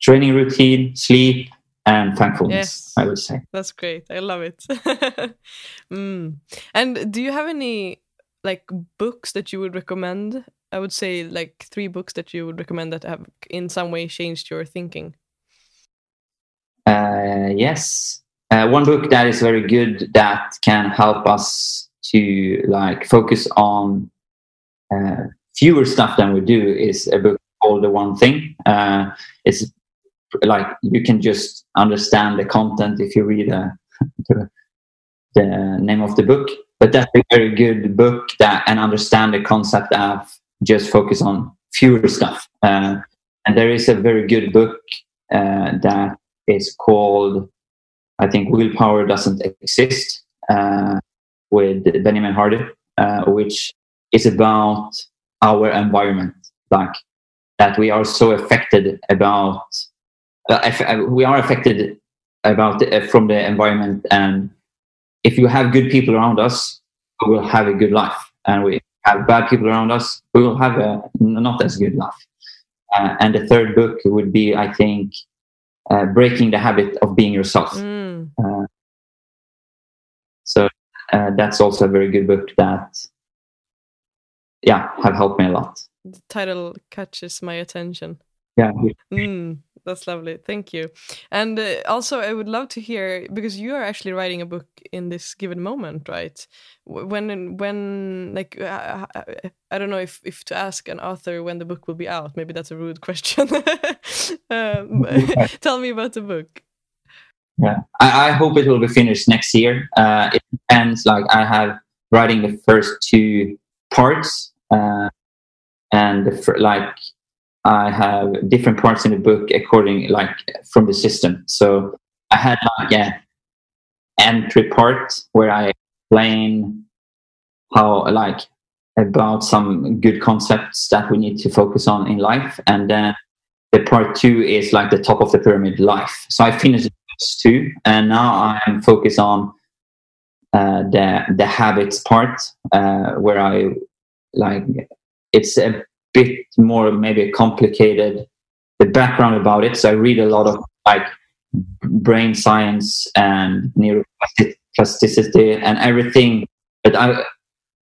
training routine, sleep, and thankfulness. Yes. I would say that's great. I love it. mm. And do you have any like books that you would recommend? I would say like three books that you would recommend that have in some way changed your thinking. Uh, yes, uh, one book that is very good that can help us to like focus on uh, fewer stuff than we do is a book called The One Thing. Uh, it's like you can just understand the content if you read uh, the name of the book. But that's a very good book that and understand the concept of just focus on fewer stuff. Uh, and there is a very good book uh, that is called, I think, Willpower Doesn't Exist uh, with Benjamin Hardy, uh, which is about our environment, like that we are so affected about uh, uh, we are affected about uh, from the environment. And if you have good people around us we will have a good life. And we have bad people around us we will have a not as good life. Uh, and the third book would be i think uh, breaking the habit of being yourself. Mm. uh, so that's also a very good book that yeah have helped me a lot. The title catches my attention. Yeah. Mm. That's lovely. Thank you. And uh, also, I would love to hear because you are actually writing a book in this given moment, right? When, when, like, uh, I don't know if if to ask an author when the book will be out. Maybe that's a rude question. um, tell me about the book. Yeah, I, I, hope it will be finished next year. Uh, it depends. Like, I have writing the first two parts, uh, and the, like I have different parts in the book according like from the system. So I had like a entry part where I explain how like about some good concepts that we need to focus on in life, and then the part two is like the top of the pyramid life. So I finished two, and now I'm focused on uh, the the habits part uh, where I like it's a bit more maybe complicated the background about it. So I read a lot of like brain science and neuroplasticity and everything. But I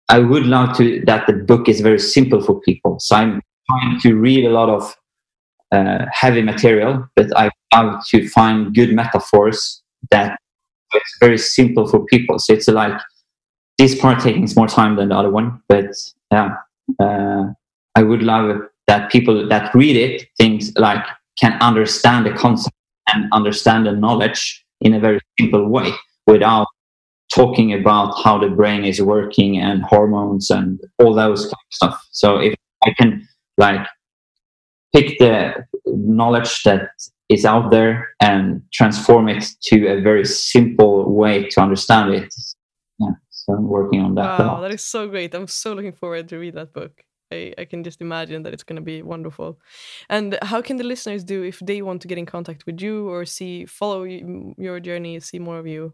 I would love to that the book is very simple for people. So I'm trying to read a lot of uh, heavy material, but I love to find good metaphors that it's very simple for people. So it's like this part taking more time than the other one, but yeah. Uh, I would love that people that read it things like can understand the concept and understand the knowledge in a very simple way without talking about how the brain is working and hormones and all those kind of stuff. So if I can like pick the knowledge that is out there and transform it to a very simple way to understand it. Yeah, so I'm working on that. Wow, that is so great. I'm so looking forward to read that book. I, I can just imagine that it's going to be wonderful. And how can the listeners do if they want to get in contact with you or see, follow your journey, see more of you?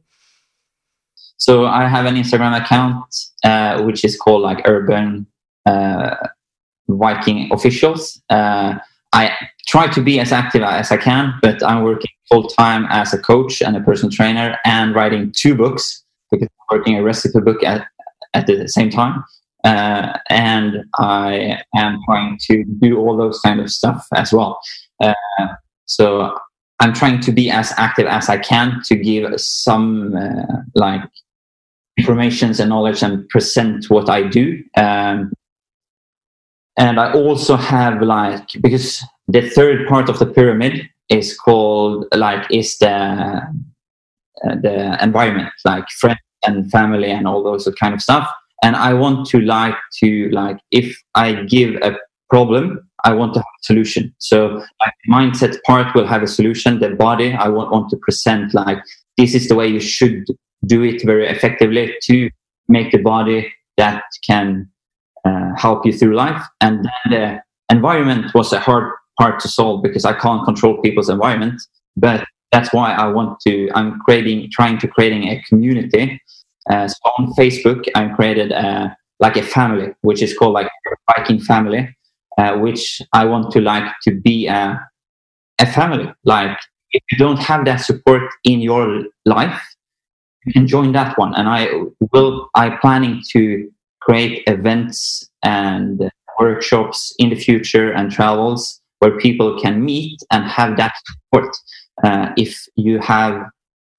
So I have an Instagram account uh, which is called like Urban uh, Viking Officials. Uh, I try to be as active as I can, but I'm working full time as a coach and a personal trainer and writing two books because I'm working a recipe book at, at the same time. Uh, and I am trying to do all those kind of stuff as well. Uh, so I'm trying to be as active as I can to give some uh, like informations and knowledge and present what I do. Um, and I also have like because the third part of the pyramid is called like is the uh, the environment like friends and family and all those kind of stuff and i want to like to like if i give a problem i want to have a solution. So like mindset part will have a solution. The body i want, want to present like this is the way you should do it very effectively to make the body that can uh, help you through life. And then the environment was a hard part to solve because i can't control people's environment. But that's why i want to i'm creating trying to creating a community uh, so on Facebook, I created a, like a family, which is called like Viking family, uh, which I want to like to be a, a family. Like if you don't have that support in your life, you can join that one. And I will, I planning to create events and workshops in the future and travels where people can meet and have that support. Uh, if you have,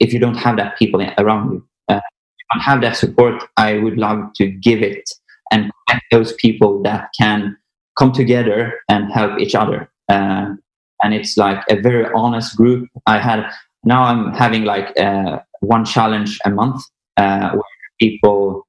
if you don't have that people around you don't have that support, I would love to give it and connect those people that can come together and help each other. Uh, and it's like a very honest group. I had now I'm having like uh, one challenge a month uh, where people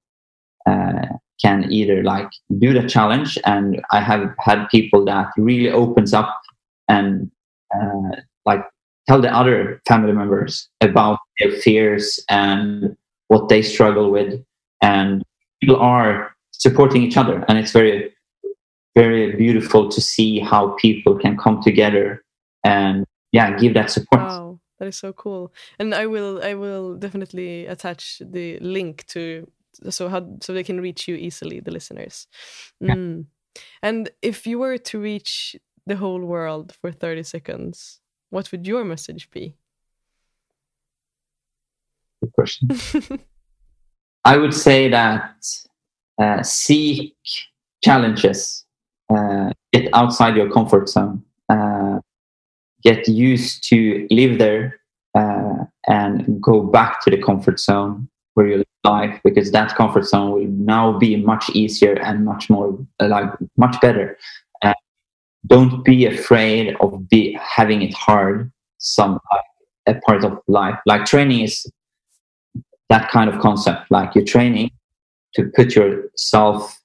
uh, can either like do the challenge, and I have had people that really opens up and uh, like tell the other family members about their fears and what they struggle with, and people are supporting each other, and it's very, very beautiful to see how people can come together and yeah, give that support. Wow, that is so cool, and I will, I will definitely attach the link to so how so they can reach you easily, the listeners. Mm. And if you were to reach the whole world for 30 seconds, what would your message be? Good question. I would say that uh, seek challenges, uh, get outside your comfort zone, uh, get used to live there, uh, and go back to the comfort zone where you live because that comfort zone will now be much easier and much more like much better. Uh, don't be afraid of be having it hard. Some a part of life, like training, is that kind of concept like you're training to put yourself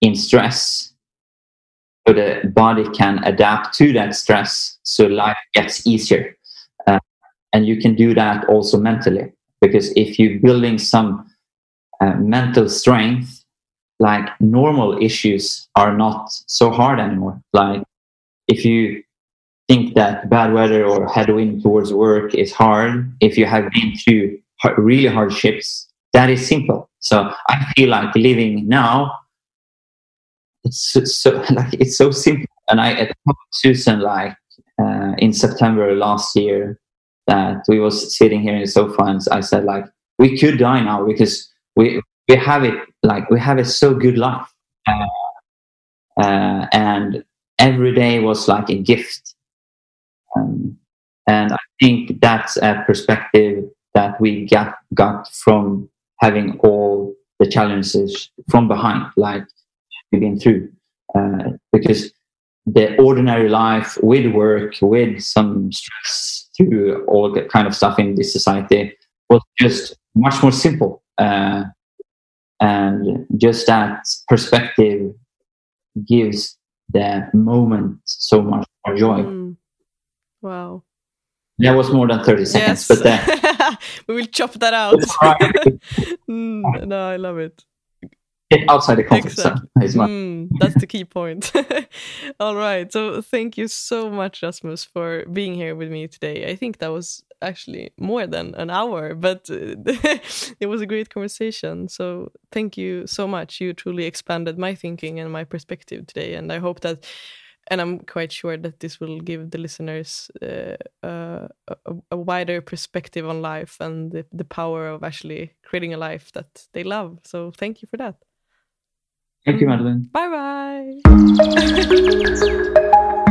in stress so the body can adapt to that stress so life gets easier. Uh, and you can do that also mentally because if you're building some uh, mental strength like normal issues are not so hard anymore. Like if you think that bad weather or headwind towards work is hard if you have been through really hardships, that is simple. So I feel like living now, it's so, like it's so simple. And I I told Susan like uh, in September last year that we was sitting here in the sofa and I said like we could die now because we we have it like we have a so good life. Uh, uh, and every day was like a gift. Um, and I think that's a perspective that we got got from having all the challenges from behind, like we've been through. Uh, because the ordinary life with work, with some stress through all that kind of stuff in this society was just much more simple. Uh, and just that perspective gives the moment so much more joy. Mm. Wow. That was more than 30 seconds, yes. but then. we will chop that out. mm, no, I love it. Get outside the comfort exactly. zone. Mm, that's the key point. All right. So thank you so much, Rasmus, for being here with me today. I think that was actually more than an hour, but it was a great conversation. So thank you so much. You truly expanded my thinking and my perspective today. And I hope that and I'm quite sure that this will give the listeners uh, uh, a, a, wider perspective on life and the, the power of actually creating a life that they love. So thank you for that. Thank you, Madeline. Bye bye.